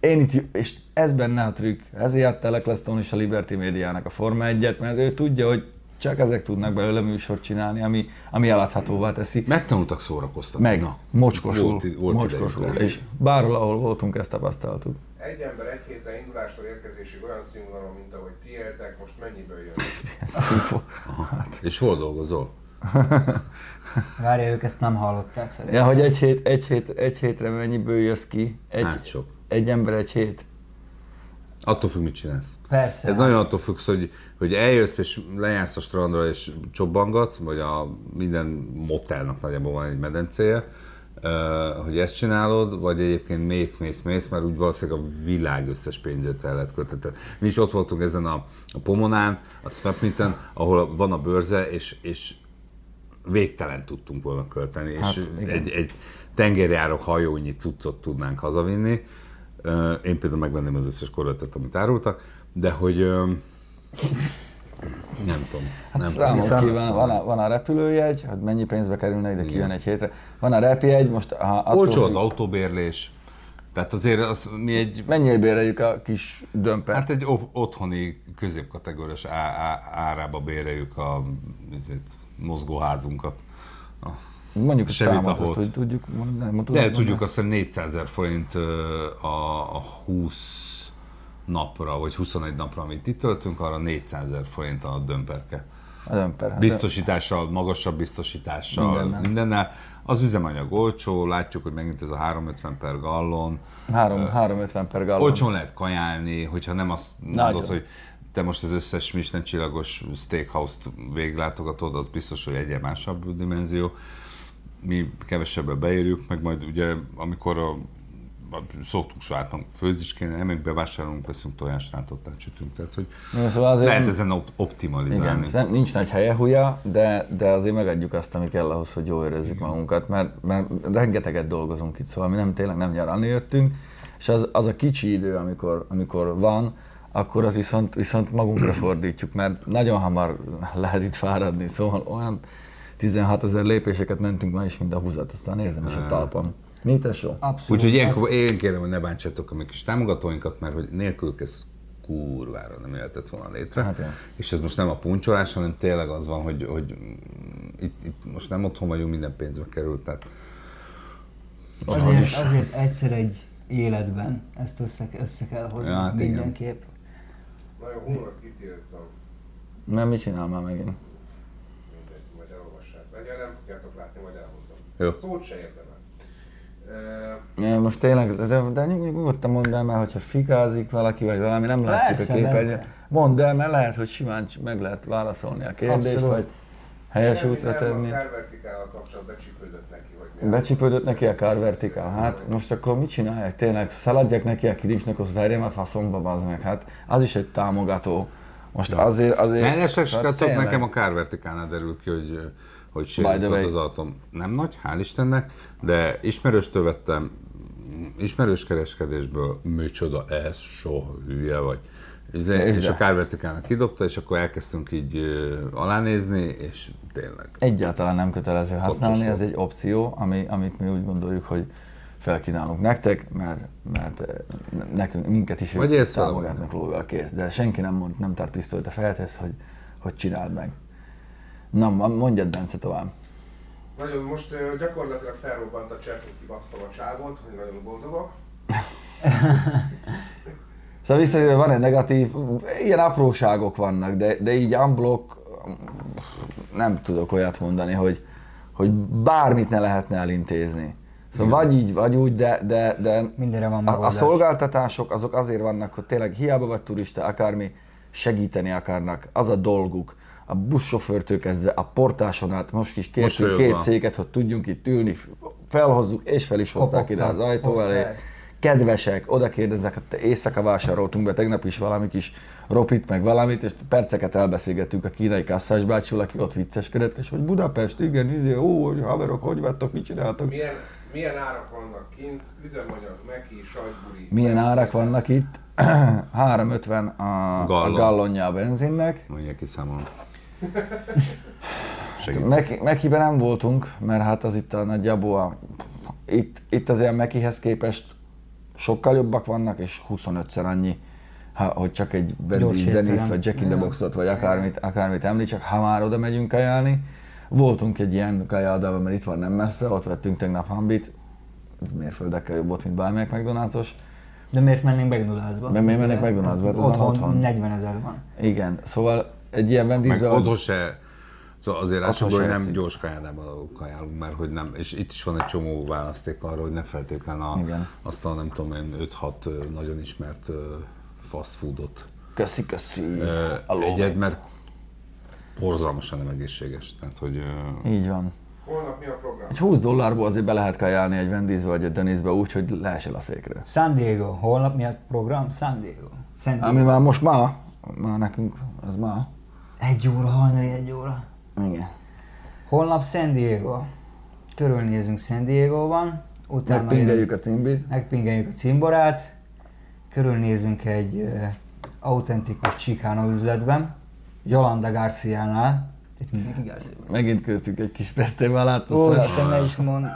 Én itt, és ez benne a trükk. Ezért adta Eccleston is a Liberty Médiának a Forma 1 mert ő tudja, hogy csak ezek tudnak belőle műsort csinálni, ami, ami eladhatóvá teszi. Megtanultak szórakoztatni. Meg, Na, mocskosul, Volt, volt mocskosul. idejük. És bárhol, ahol voltunk, ezt tapasztaltuk. Egy ember egy hétre indulástól érkezésig olyan színvonalon, mint ahogy ti éltek, most mennyiből jön? Info. És hol dolgozol? Várja, ők ezt nem hallották szerintem. Ja, hogy egy, hét, egy, hét, egy hétre mennyiből jössz ki? Egy, Hát sok. egy ember egy hét? Attól függ, mit csinálsz. Persze. Ez nagyon attól függ, hogy, hogy eljössz és lejársz a strandra és csobbangatsz, vagy a minden motelnak nagyjából van egy medencéje, hogy ezt csinálod, vagy egyébként mész, mész, mész, mert úgy valószínűleg a világ összes pénzét el lehet. Tehát Mi is ott voltunk ezen a, a Pomonán, a Swapminten, ahol van a bőrze, és, és végtelen tudtunk volna költeni, Hát, és igen. egy, egy tengerjáró hajónyi cuccot tudnánk hazavinni. Én például megvenném az összes korletet, amit árultak, de hogy nem tudom. Hát nem számolj Viszont- ki, van, van, a, van a repülőjegy, hogy mennyi pénzbe kerülne ide kijön egy hétre. Van a repjegy, most ha attól Olcsó az autóbérlés, tehát azért az, mi egy, Mennyire béreljük a kis dömpert? hát egy otthoni középkategóriás á- á- árába béreljük a ezért, mozgóházunkat. A, Mondjuk a számot, azt, hogy tudjuk mondani. Nem, De tudjuk azt, hogy 400 ezer forint a, a 20 napra, vagy 21 napra, amit itt töltünk, arra 400 ezer forint a dömperke. A dömper. hát Biztosítással, magasabb biztosítással, Mindennel. mindennel. Az üzemanyag olcsó, látjuk, hogy megint ez a 350 per gallon. Három, 350 per gallon. Olcsón lehet kajálni, hogyha nem azt mondod, Nagyon. hogy te most az összes Michelin csillagos steakhouse-t véglátogatod, az biztos, hogy egy másabb dimenzió. Mi kevesebben beérjük, meg majd ugye, amikor a, a szoktunk saját főzisként, nem bevásárolunk, veszünk tojásrántottát sütünk, tehát hogy Jó, Szóval azért lehet ezen op- optimalizálni. Igen, nincs nagy helye húja, de, de azért megadjuk azt, ami kell ahhoz, hogy jól érezzük magunkat, mert, mert rengeteget dolgozunk itt, szóval mi nem tényleg nem nyaralni jöttünk, és az, az a kicsi idő, amikor, amikor van, akkor azt viszont, viszont magunkra fordítjuk, mert nagyon hamar lehet itt fáradni, szóval olyan 16 ezer lépéseket mentünk ma is, mint a húzat, aztán érzem is a talpam. Mi tesó? Abszolút. Úgyhogy ilyenkor én kérem, hogy ne bántsátok a mi kis támogatóinkat, mert hogy nélkülük ez kurvára nem jöhetett volna létre. Hát és ez most nem a puncsolás, hanem tényleg az van, hogy, hogy itt, itt, most nem otthon vagyunk, minden pénzbe került, tehát Azért, azért egyszer egy életben ezt össze, össze kell hozni Ja, hát igen. Mindenképp. Nagyon hullott kitiltam. Nem, mit csinál már megint? Mindegy, majd elolvassátok. Legyen, nem fogjátok látni, majd elhozom. Jó. Szót se érdemel. Ja, most tényleg, de, de nyug- nyugodtan mondd el, mert hogyha fikázik valaki, vagy valami, nem látjuk Persze, a képernyőn. Mondd el, mert lehet, hogy simán meg lehet válaszolni a kérdést, Abszolút. vagy helyes útra tenni. A Carvertical kapcsolatban becsípődött vagy? Becsípődött neki a Car Vertical, hát most akkor mit csinálják? Tényleg szaladjak neki a kilincsnek, az verjem a faszomba, az meg. Hát az is egy támogató. Most azért, azért... Mellesleg, hát srácok, nekem a Kárvertikánál derült ki, hogy, hogy sérült volt az autóm. Nem nagy, hál' Istennek, de ismerőstől vettem, ismerős kereskedésből, micsoda ez, soha hülye vagy. És, a Kárvertikálnak kidobta, és akkor elkezdtünk így ö, alánézni, és tényleg. Egyáltalán nem kötelező használni, Pontosan. ez egy opció, ami, amit mi úgy gondoljuk, hogy felkínálunk nektek, mert, mert nekünk, minket is Vagy ők támogatnak lóval kész. De senki nem, mond, nem tart pisztolyt a fejedhez, hogy, hogy csináld meg. Na, mondjad Bence tovább. Nagyon most gyakorlatilag felrobbant a chat, hogy kibasztam a csávot, hogy nagyon boldogok. Szóval visszatérve van egy negatív, ilyen apróságok vannak, de, de így unblock nem tudok olyat mondani, hogy, hogy bármit ne lehetne elintézni. Szóval vagy így, vagy úgy, de, de, de Mindenre van a, a szolgáltatások azok azért vannak, hogy tényleg hiába vagy turista, akármi, segíteni akarnak, az a dolguk. a buszsofőrtől kezdve a portáson át, most is kértünk Mosolyogva. két széket, hogy tudjunk itt ülni, felhozzuk, és fel is hozták ide az ajtó elé. hozták. Kedvesek, oda kérdeznek, hogy éjszaka vásároltunk be tegnap is valami kis ropit, meg valamit, és perceket elbeszélgettünk a kínai kasszás bácsival, aki ott vicceskedett, és hogy Budapest, igen, izé, ó, hogy haverok, hogy vettek, mit csináltok? Milyen, milyen árak vannak kint? Üzemanyag, meki, sajtburi. Milyen árak vannak itt? 350 a, a Gallon. gallonja a benzinnek. Mondja ki. Segít. Meki- Mekiben nem voltunk, mert hát az itt a nagyjából a, itt, itt az ilyen Mekihez képest sokkal jobbak vannak, és 25-szer annyi, ha, hogy csak egy Wendy's. Dennis, vagy Jack in the. Boxot, vagy akármit, akármit említsek, ha már oda megyünk kajálni. Voltunk egy ilyen kajáldában, mert itt van nem messze, ott vettünk tegnap hambit, mérföldekkel jobb volt, mint bármelyik McDonald's-os. De miért mennénk McDonald'sba? De miért mennék McDonald'sba? Hát otthon, otthon. 40 ezer van. Igen, szóval egy ilyen Meg Wendy'sbe... otthon se, szóval azért be, hogy nem eszik. gyors kajádában kajálunk, mert hogy nem, és itt is van egy csomó választék arra, hogy ne feltétlen a, Igen. azt a nem tudom én 5-6 ö, nagyon ismert fast foodot Köszi, köszi. egyed, mert borzalmasan nem egészséges. Tehát, hogy Így van. Holnap mi a program? Egy 20 dollárból azért be lehet kajálni egy Wendy'sbe vagy egy Dennisbe úgy, hogy leesel a székre. San Diego, holnap mi a program? San Diego. San Diego. Ami már most ma, már nekünk, az ma. Egy óra, hajnali egy óra. Igen. Holnap San Diego. Körülnézünk San Diego-ban, utána Megpingeljük a cimbit. megpingeljük a cimborát, körülnézünk egy uh, autentikus Chicano üzletben, Yolanda Garciánál. Itt mindenki Garcia. Megint költünk egy kis fesztiválát. Ó, Isten, ne is mond.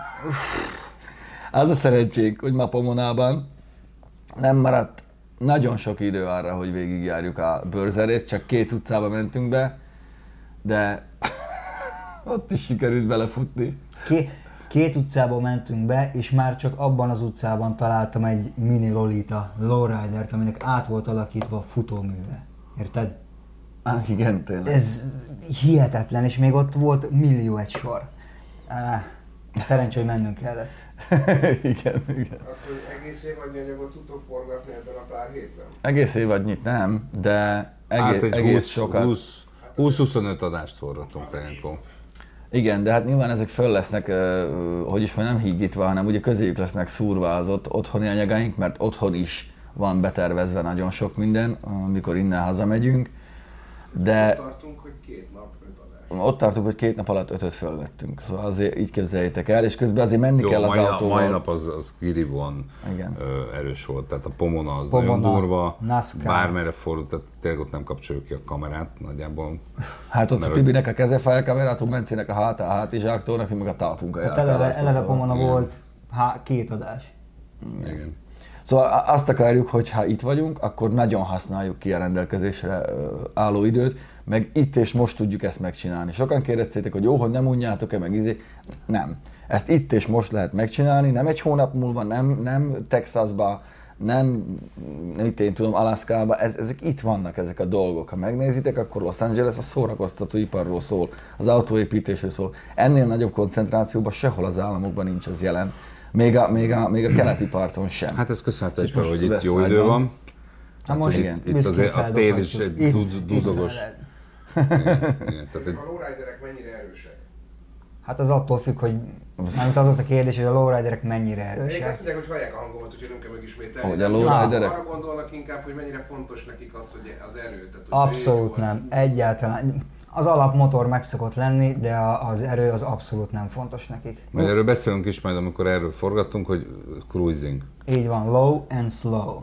Az a szerencsénk, hogy ma Pomonában nem maradt nagyon sok idő arra, hogy végigjárjuk a bőrzerészt, csak két utcába mentünk be, de ott is sikerült belefutni. Ké, két utcába mentünk be, és már csak abban az utcában találtam egy mini Lolita lowridert, aminek át volt alakítva a futóműve. Érted? Á, igen, tényleg. Ez hihetetlen, és még ott volt millió egy sor. Á, szerencsé, hogy mennünk kellett. igen, igen. Azt, hogy egész évadnyi anyagot tudtok forgatni ebben a pár hétben? Egész évadnyit nem, de egész, hát egy egész 20, sokat. 20, 20-25 adást forgatunk ilyenkor. Igen, de hát nyilván ezek föl lesznek, hogy is mondjam, nem hígítva, hanem ugye közéjük lesznek szúrva az ott, otthoni anyagaink, mert otthon is van betervezve nagyon sok minden, amikor innen hazamegyünk. De Tartunk, hogy nap, öt adás. ott tartunk, hogy két nap alatt ötöt fölvettünk. Szóval azért így képzeljétek el, és közben azért menni Jó, kell az mai, autóval. mai nap az, az kirívóan Igen. ö, erős volt, tehát a Pomona az Pomona, nagyon durva, NASCAR. bármerre fordult, tehát tényleg ott nem kapcsoljuk ki a kamerát nagyjából. Hát ott a Tibinek a keze felkamerát, a Mencinek a hátá, a hátizsáktól, neki meg a talpunka Hát eleve, a eleve. Pomona igen. volt há, két adás. Igen. Szóval a- azt akarjuk, hogy ha itt vagyunk, akkor nagyon használjuk ki a rendelkezésre álló időt, meg itt és most tudjuk ezt megcsinálni. Sokan kérdeztétek, hogy jó, hogy nem unjátok-e meg izé. Nem. Ezt itt és most lehet megcsinálni, nem egy hónap múlva, nem, nem Texasba, nem, mit én tudom, Alaszkába, ez, ezek itt vannak ezek a dolgok. Ha megnézitek, akkor Los Angeles a szórakoztató iparról szól, az autóépítésről szól. Ennél nagyobb koncentrációban sehol az államokban nincs ez jelen. Még a, még a, még a keleti parton sem. Hát ez köszönhető hogy itt jó idő van. Na most igen, itt büszkén azért a tél is egy Itt- Igen, tehát egy, A lowriderek mennyire erősek? Hát az attól függ, hogy mármint az volt a kérdés, hogy a lowriderek mennyire Egyébként azt erősek. mondják, hogy hallják a hangomat, úgyhogy nem kell megismételni. Hogy a De lowriderek? Arra gondolnak inkább, hogy mennyire fontos nekik az, hogy az erő. Tehát, hogy Abszolút nem, egyáltalán. Az alapmotor meg szokott lenni, de a- az erő az abszolút nem fontos nekik. majd erről beszélünk is majd, amikor erről forgattunk, hogy cruising. Így van, low and slow.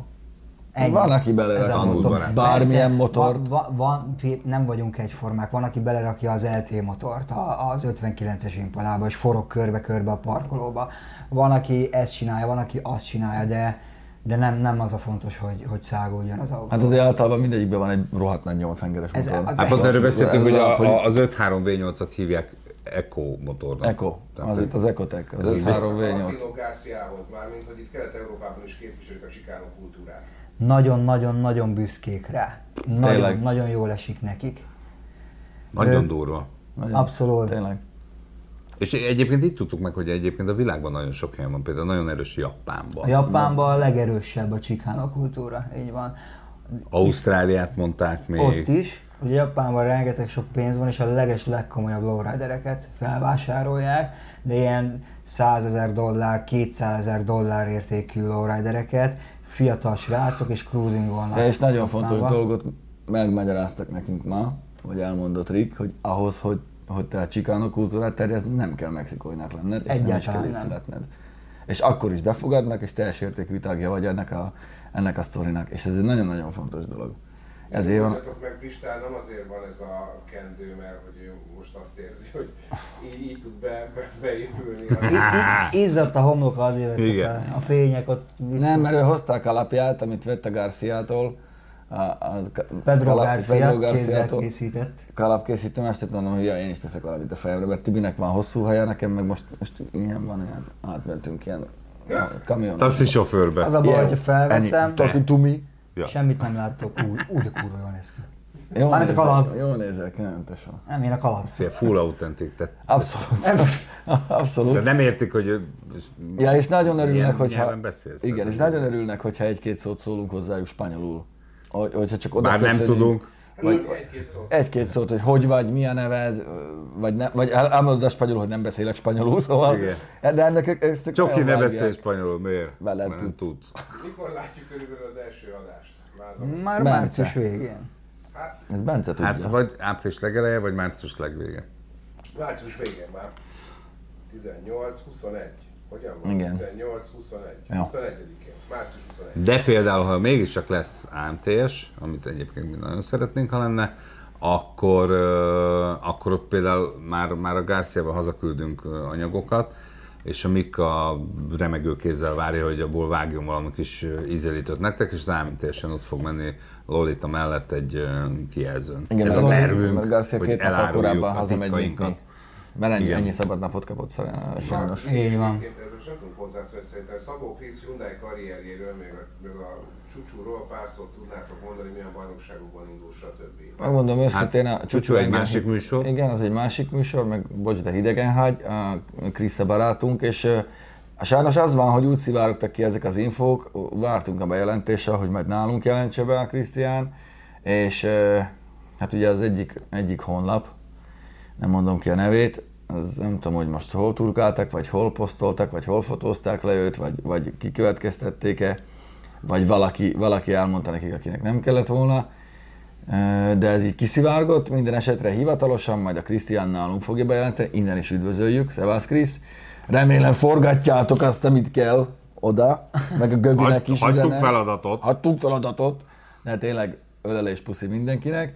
Van, aki Ez a tanult motor. barát. bármilyen Persze, motort. Van, van, van, nem vagyunk egyformák. Van, aki belerakja az LT motort a- az 59-es impalába, és forog körbe-körbe a parkolóba. Van, aki ezt csinálja, van, aki azt csinálja, de, de nem, nem az a fontos, hogy, hogy száguljon az autó. Hát azért általában mindegyikben van egy rohadt nagy 8 hengeres Ez- motor. az- Hát pont erről beszéltünk, Ez hogy a- a, a, az 5-3 V8-at hívják Eco motornak. Eco, Tehát, az itt az Ecotec, az Ez így- 5-3 V8. Martino Garciához, mármint hogy itt Kelet-Európában is képviselik a csikánó kultúrát. Nagyon-nagyon-nagyon büszkék rá. Nagyon, Tényleg. nagyon jól esik nekik. Nagyon Ö, durva. Nagyon- Abszolút. Tényleg. És egyébként itt tudtuk meg, hogy egyébként a világban nagyon sok helyen van, például nagyon erős Japánban. A Japánban a legerősebb a csikánok kultúra, így van. Ausztráliát mondták még. Ott is. Ugye Japánban rengeteg sok pénz van, és a leges legkomolyabb lowridereket felvásárolják, de ilyen 100 ezer dollár, 200 ezer dollár értékű lowridereket, fiatal srácok és cruising vannak. Ja, és nagyon fontos Japánban. dolgot megmagyaráztak nekünk ma, vagy elmondott Rick, hogy ahhoz, hogy, hogy te a csikánok kultúrát terjeszd, nem kell mexikóinak lenned, és nem is Egyáltalán kell nem. születned. És akkor is befogadnak, és teljes értékű tagja vagy ennek a, ennek a sztorinak. És ez egy nagyon-nagyon fontos dolog. Ezért van, meg, Pistán nem azért van ez a kendő, mert hogy ő most azt érzi, hogy így, így tud be, be, beépülni. I- Izzadt a homloka azért vette Igen. fel. A fények ott vissza. Nem, mert ő hozta a kalapját, amit vette Garciától. A, a, Pedro kalap- Garcia Pedro kézzel Garciától. készített. kalapkészítő mestert mondom, hogy ja, én is teszek valamit a fejemre, mert Tibinek van hosszú haja, nekem meg most, most ilyen van, ilyen, átmentünk ilyen kamion. Taxisofőrbe. Az a baj, hogyha felveszem, Talking to me. Ja. semmit nem látok. Úgy, úgy de kurva jól néz ki. Jó Mármint a nézel, kalap. jó nézel ki, nem tesó. Nem, én a kalap. Fél, Full authentic. Tehát, Abszolút. de Abszolút. nem értik, hogy Ja, és nagyon örülnek, hogyha... beszélsz. Igen, és nagyon örülnek, hogyha egy-két szót szólunk hozzájuk spanyolul. Hogy, hogyha csak oda Bár nem köszönjünk. tudunk. Vagy egy-két szót. Egy-két szót, hogy hogy vagy, mi a neved, vagy, ne, vagy el- elmondod a spanyolul, hogy nem beszélek spanyolul, szóval. Igen. De ennek ők- ezt Csoki ne beszél spanyolul, miért? Veled Mert nem tudsz. tudsz. Mikor látjuk körülbelül az első adást? Vázolom. Már Bence. március végén. Hát, Ez Bence tudja. Hát vagy április legeleje, vagy március legvége. március végén már. 18, 21. Hogyan van? Igen. 18, 21. Ja. 21-én. Március 21. De például, ha mégiscsak lesz AMTS, amit egyébként mi nagyon szeretnénk, ha lenne, akkor, akkor ott például már, már a Garciába hazaküldünk anyagokat, és a Mika remegő kézzel várja, hogy abból vágjon valami kis ízelítőt nektek, és az AMTS-en ott fog menni Lolita mellett egy kijelzőn. Igen, Ez a tervünk, mert Garcia hogy két korábban hazamegy. Mert ennyi, Igen. ennyi szabad napot kapott sajnos. Így van. Egyébként ezzel nem tudunk hozzászólni, szerintem Szabó Krisz Hyundai karrierjéről, még a, még a csúcsúról pár szót tudnátok mondani, milyen bajnokságokban indul, stb. Megmondom őszintén, a Csúcsú egy engem másik műsor. Igen, az egy másik műsor, meg bocs, de hidegen hagy, a Krisze barátunk, és ö, sajnos az van, hogy úgy szivárogtak ki ezek az infók, vártunk a bejelentéssel, hogy majd nálunk jelentse be a Krisztián, és hát ugye az egyik, egyik honlap, nem mondom ki a nevét, az nem tudom, hogy most hol turkáltak, vagy hol posztoltak, vagy hol fotózták le őt, vagy, vagy kikövetkeztették-e, vagy valaki, valaki elmondta nekik, akinek nem kellett volna. De ez így kiszivárgott, minden esetre hivatalosan, majd a Krisztián nálunk fogja bejelenteni, innen is üdvözöljük, Szevász Krisz. Remélem forgatjátok azt, amit kell oda, meg a Göbinek Hagy- is hagytuk üzenem. feladatot. Hagytuk feladatot, de tényleg ölelés puszi mindenkinek.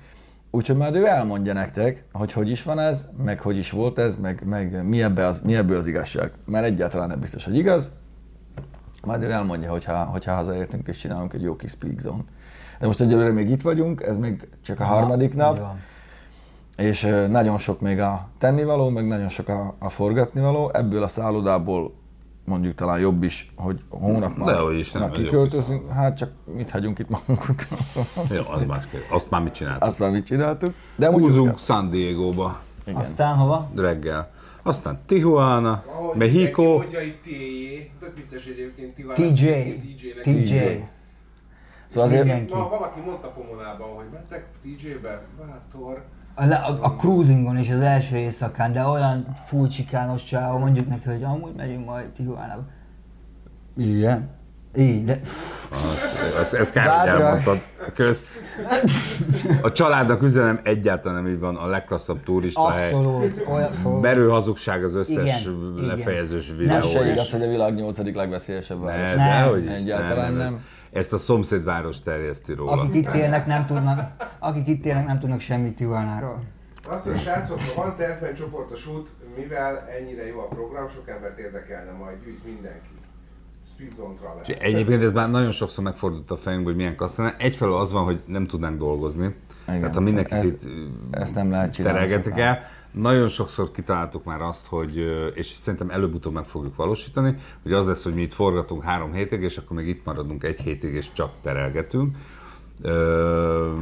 Úgyhogy majd ő elmondja nektek, hogy hogy is van ez, meg hogy is volt ez, meg, meg mi, ebbe az, mi ebből az igazság. Mert egyáltalán nem biztos, hogy igaz. Majd ő elmondja, hogyha, hogyha hazaértünk és csinálunk egy jó kis speak zone. De most egyelőre még itt vagyunk, ez még csak a harmadik nap, van. és nagyon sok még a tennivaló, meg nagyon sok a, a forgatnivaló. Ebből a szállodából mondjuk talán jobb is, hogy hónap már Dehogy is, nem, kiköltözünk. Hát csak mit hagyunk itt magunk után. Jó, az más kérdés. Azt már mit csináltunk? Azt már mit csináltuk. De Húzunk San Diego-ba Igen. Aztán hova? reggel. Aztán Tijuana, Ahogy Mexico, TJ, tök vicces egyébként Tijuana. TJ. TJ. Szóval azért, valaki mondta Pomonában, hogy mentek TJ-be, bátor. A, a, a cruisingon is az első éjszakán, de olyan full csikános csávó, mondjuk neki, hogy amúgy megyünk majd Tijuánába. Igen. Így, de ezt, ezt kár, hogy elmondtad. Kösz. A családnak üzenem egyáltalán nem így van, a legklasszabb turista hely. abszolút olyan... Merő hazugság az összes Igen, lefejezős igen. videó. ez se igaz, hogy a világ nyolcadik legveszélyesebb város. Ne, Nem. is, Egyáltalán nem. Ez- Ezt a szomszédváros terjeszti róla. Akik itt élnek, nem tudnak, akik itt élnek, nem tudnak semmit Tijuánáról. Azt mondja, srácok, ha van tervben csoportos út, mivel ennyire jó a program, sok embert érdekelne, majd gyűjt mindenki. Egyébként ez már nagyon sokszor megfordult a fejünkbe, hogy milyen kasszánál. Egyfelől az van, hogy nem tudnánk dolgozni. Igen, Tehát ha mindenkit ezt- itt ezt nem lehet terelgetik el. Nagyon sokszor kitaláltuk már azt, hogy, és szerintem előbb-utóbb meg fogjuk valósítani, hogy az lesz, hogy mi itt forgatunk három hétig, és akkor még itt maradunk egy hétig, és csak terelgetünk. Ö,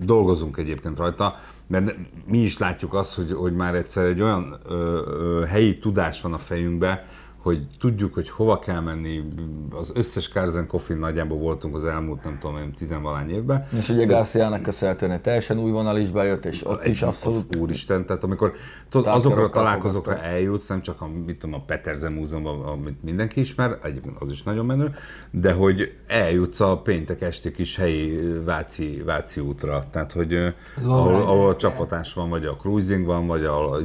dolgozunk egyébként rajta, mert mi is látjuk azt, hogy, hogy már egyszer egy olyan ö, ö, helyi tudás van a fejünkbe, hogy tudjuk, hogy hova kell menni. Az összes Kárzen Coffin nagyjából voltunk az elmúlt, nem tudom, én tizenvalány évben. És ugye Garciának köszönhetően egy teljesen új vonal is bejött, és ott is abszolút Úristen, tehát amikor tudod, azokra a találkozókra fogadta. eljutsz, nem csak a, mit tudom, a Peterzen Múzeumban, amit mindenki ismer, egyébként az is nagyon menő, de hogy eljutsz a péntek esti kis helyi Váci, Váci útra, tehát hogy ö, ahol, ahol a csapatás van, vagy a cruising van, vagy a,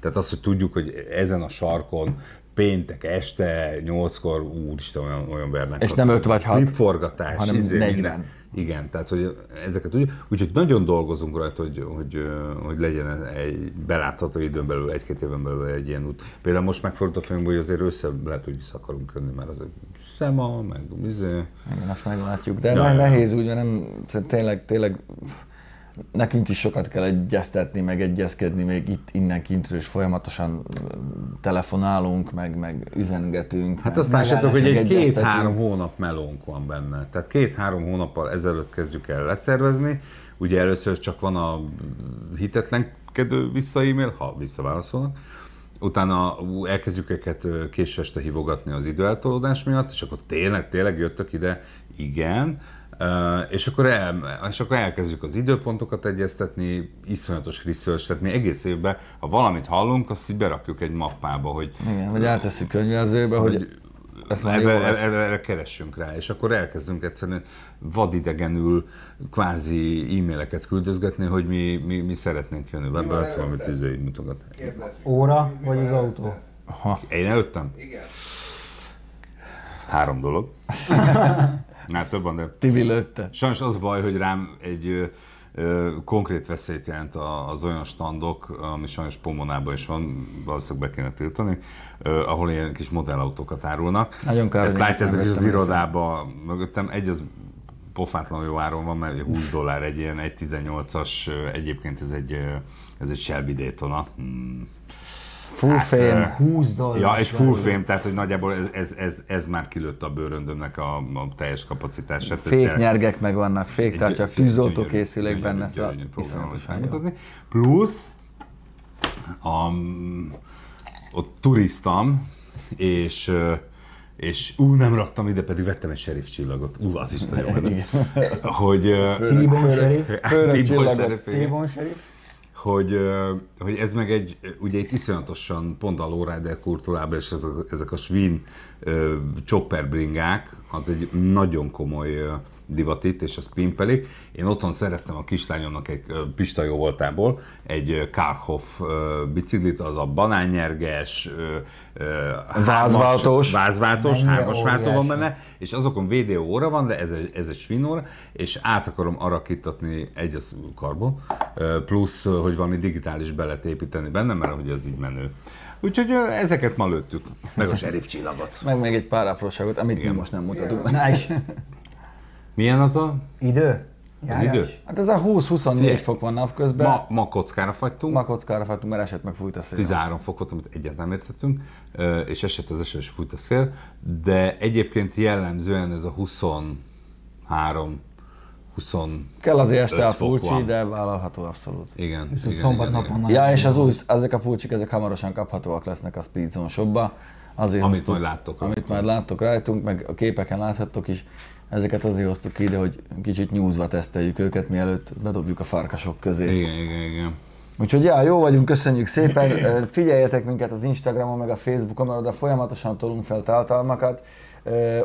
tehát az, hogy tudjuk, hogy ezen a sarkon péntek este, nyolckor, úristen, olyan, olyan vernek. És nem öt vagy hat, Klipforgatás, hanem izé, 40. minden. Igen, tehát hogy ezeket tudjuk. Úgyhogy nagyon dolgozunk rajta, hogy, hogy, hogy legyen egy belátható időn belül, egy-két éven belül egy ilyen út. Például most megfordult a fejünkbe, hogy azért össze lehet, hogy vissza akarunk jönni, mert az egy szema, meg izé. Igen, azt meglátjuk. De Ja, nehéz úgy, mert nem, tényleg, tényleg nekünk is sokat kell egyeztetni, meg egyezkedni, még itt innen kintről is folyamatosan telefonálunk, meg, meg üzengetünk. Hát azt lássátok, hogy egy két-három hónap melónk van benne. Tehát két-három hónappal ezelőtt kezdjük el leszervezni. Ugye először csak van a hitetlenkedő vissza-e-mail, ha visszaválaszolnak. Utána elkezdjük őket késő este hívogatni az időeltolódás miatt, és akkor tényleg, tényleg jöttök ide, igen. És akkor, el, és akkor elkezdjük az időpontokat egyeztetni, iszonyatos research, tehát mi egész évben, ha valamit hallunk, azt így berakjuk egy mappába, hogy Igen, vagy eltesszük könyvelzőbe, hogy ezt már erre, jó lesz. erre, keressünk rá, és akkor elkezdünk egyszerűen vadidegenül kvázi e-maileket küldözgetni, hogy mi, mi, mi szeretnénk jönni. Be, előtte? izé, így mutogat. Óra Mi vagy az autó? Aha. Én előttem? Igen. Három dolog. Már több van, de Tibi lőtte. sajnos az baj, hogy rám egy ö, ö, konkrét veszélyt jelent az olyan standok, ami sajnos Pomonában is van, valószínűleg be kéne tiltani, ö, ahol ilyen kis modellautókat árulnak. Nagyon kár, Ezt látjátok is az irodában mögöttem. Egy az pofátlan jó áron van, mert 20 dollár egy ilyen 1.18-as, ö, egyébként ez egy, ez egy Shelby Daytona. Hmm. Full Hát, fame. ö, 20 dollár. Ja, és full fame, tehát hogy nagyjából ez, ez, ez, ez már kilőtt a bőröndömnek a, a teljes kapacitását. Fék nyergek meg vannak, féktárcsa, tűzoltó készülék benne, szóval iszonyatosan jó. Plusz a, ott turiztam, és és ú, nem raktam ide, pedig vettem egy sheriff csillagot. Ú, az is nagyon menő. Hogy... ö, T-bone sheriff. főnök hogy, hogy ez meg egy, ugye itt iszonyatosan pont a lowrider kultúrában, és ez a, ezek a svin ö, chopper bringák, az egy nagyon komoly ö, divat itt, és azt pimpelik. Én otthon szereztem a kislányomnak egy Pista jó voltából egy ö, biciklit, az a banánnyerges, Vázváltós. vázváltós, hármas váltó van benne, és azokon VDO óra van, de ez egy, ez egy svin óra, és át akarom arakítatni egy az karbon, plusz, hogy valami digitális belet építeni benne, mert hogy az így menő. Úgyhogy ezeket ma lőttük, meg a sheriff csillagot. Meg még egy pár apróságot, amit mi Igen. most nem mutatunk. Na és Milyen az a idő? az idő? Hát ez a 20-24 Figyelj. fok van napközben. Ma, ma kockára fagytunk, Ma kockára fattunk, mert esett meg fújt a szél. 13 fokot, amit egyáltalán nem értettünk, és esett az eső, és fújt a szél, de egyébként jellemzően ez a 23, 20, Kell azért este a pulcsi, de vállalható abszolút. igen. Viszont igen, szombat igen, napon Ja, és az új, ezek a pulcsik, ezek hamarosan kaphatóak lesznek a Speed Zone shopba. Azért Amit hoztuk- majd láttok Amit rajtunk. majd láttok rajtunk, meg a képeken láthattok is. Ezeket azért hoztuk ide, hogy kicsit nyúzva teszteljük őket, mielőtt bedobjuk a farkasok közé. Igen, igen, igen. Úgyhogy já, jó vagyunk, köszönjük szépen. Figyeljetek minket az Instagramon, meg a Facebookon, mert oda folyamatosan tolunk fel tartalmakat.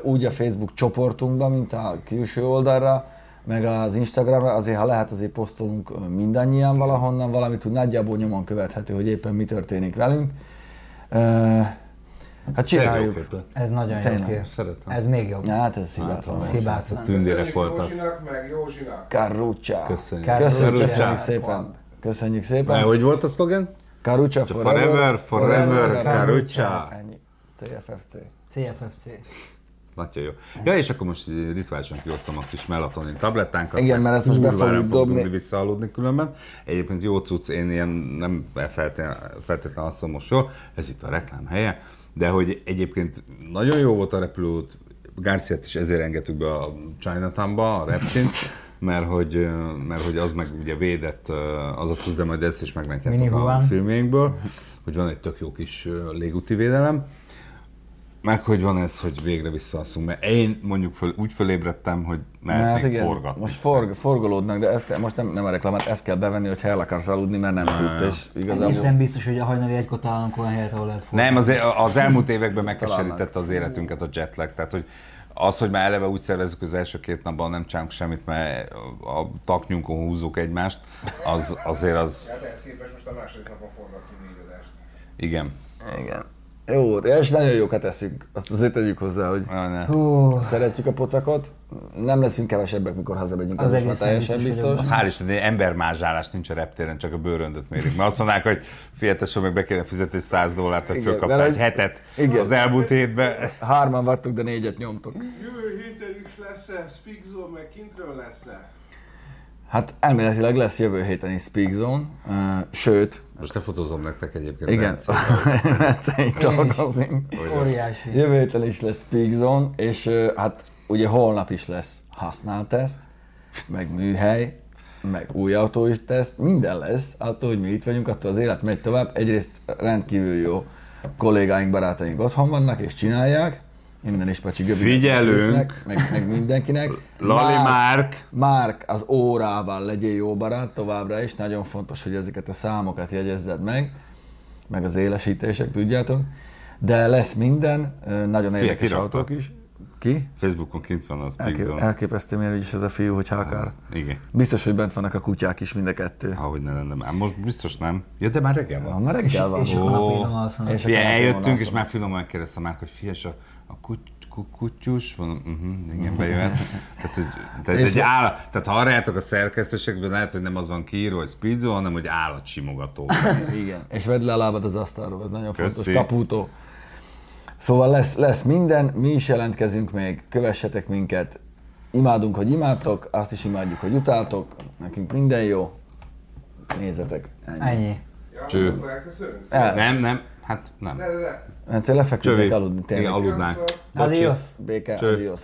Úgy a Facebook csoportunkban, mint a külső oldalra, meg az Instagramra, azért ha lehet, azért posztolunk mindannyian valahonnan valamit, hogy nagyjából nyomon követhető, hogy éppen mi történik velünk. Hát csináljuk. Ez nagyon jó kép. Szeretem. Ez még jobb. Hát ez hibátlan. Volt. hibátlan. Tündérek Köszönjük voltak. Józsinak, meg Józsinak. Köszönjük. Köszönjük, köszönjük szépen. Köszönjük szépen. hogy volt a szlogen? Karucsa Forever, forever, Karucsa. Ennyi. CFFC. CFFC. Nagyon jó. Ja, és akkor most rituálisan kiosztom a kis melatonin tablettánkat. Igen, mert ezt most be fogjuk dobni. tudni visszaaludni különben. Egyébként jó cucc, én ilyen nem feltétlenül feltétlen azt mondom most jól, ez itt a reklám helye, de hogy egyébként nagyon jó volt a repülőút, Garciát is ezért engedtük be a Chinatownba, a reptint, mert hogy, mert hogy az meg ugye védett az a cucc, de majd ezt is meglátjátok Mini a Wuhan. filmjeinkből, hogy van egy tök jó kis légúti védelem. Meg hogy van ez, hogy végre visszaalszunk, mert én mondjuk föl, úgy fölébredtem, hogy mehetnék Hát igen, forgatni. most forg, forgolódnak, de ezt, most nem, nem a reklámát, ezt kell bevenni, hogy el akarsz aludni, mert nem tudsz, és igazából... Egészen biztos, hogy a hajnali egykor találunk olyan helyet, ahol lehet forgatni. Nem, az, az elmúlt években megkeserítette az életünket a jetlag, tehát hogy az, hogy már eleve úgy szervezzük az első két napban nem csinálunk semmit, mert a taknyunkon húzzuk egymást, az, azért az, Hát ehhez képest most a második napon forgattunk négy adást. igen. Igen. Jó, és nagyon jókat eszünk. Azt azért tegyük hozzá, hogy Ah. Hú, szeretjük a pocakot. Nem leszünk kevesebbek, mikor hazamegyünk, Az az, már teljesen biztos Az hál' Isten, embermázsálás nincs a reptéren, csak a bőröndöt mérik. Mert azt mondják, hogy fiatal meg be kéne fizetni 100 dollárt, hogy fölkaptál egy hetet Igen. az elmúlt hétben. Hárman vagytok, de négyet nyomtok. Jövő héten is lesz-e Zone, meg kintről lesz-e? Hát elméletileg lesz jövő héten is Speak Zone, uh, sőt, Most ne fotózom nektek egyébként. igen, itt dolgozik. óriási. Jövő héten is lesz Speak Zone, és uh, hát ugye holnap is lesz használteszt, meg műhely, meg új autó is teszt, minden lesz, attól, hogy mi itt vagyunk, attól az élet megy tovább. Egyrészt rendkívül jó kollégáink, barátaink otthon vannak és csinálják, innen is Pacsi Göbinek Figyelünk! Meg, meg mindenkinek. Lali Márk- Márk. Márk az órával legyél jó barát továbbra is, nagyon fontos, hogy ezeket a számokat jegyezzed meg, meg az élesítések, tudjátok. De lesz minden, nagyon érdekes kirakta. autók is. Ki? Facebookon kint van az Big Elkép, Zone. elképesztő, milyen ügyes ez a fiú, hogyha akar. Igen. Biztos, hogy bent vannak a kutyák is, mind a kettő. Ahogy ne lenne már. Most biztos nem. Ja, de már reggel van. már reggel van. És napilom alszanak. És Fia, akkor eljöttünk, és már finoman kérdeztem már, hogy fias, a, a kut, ku- kutyus, mondom, uh-huh, igen, bejöhet. Tehát, hogy, tehát, egy állat, tehát ha arra jártok a szerkesztőségben, lehet, hogy nem az van kiírva, hogy speedzone, hanem hogy állatsimogató. Igen, és vedd le a lábad az asztalról, ez nagyon Köszi. fontos. Kaputó. Szóval lesz, lesz minden, mi is jelentkezünk még, kövessetek minket. Imádunk, hogy imádtok, azt is imádjuk, hogy utáltok, nekünk minden jó. Nézzetek. Ennyi. Ennyi. Ja, Cső. nem, nem, hát nem. Ne, ne, ne. Bence, lefeküdnek Csövi. aludni Igen, tényleg. aludnánk. Adios. Béke, Cső. adios.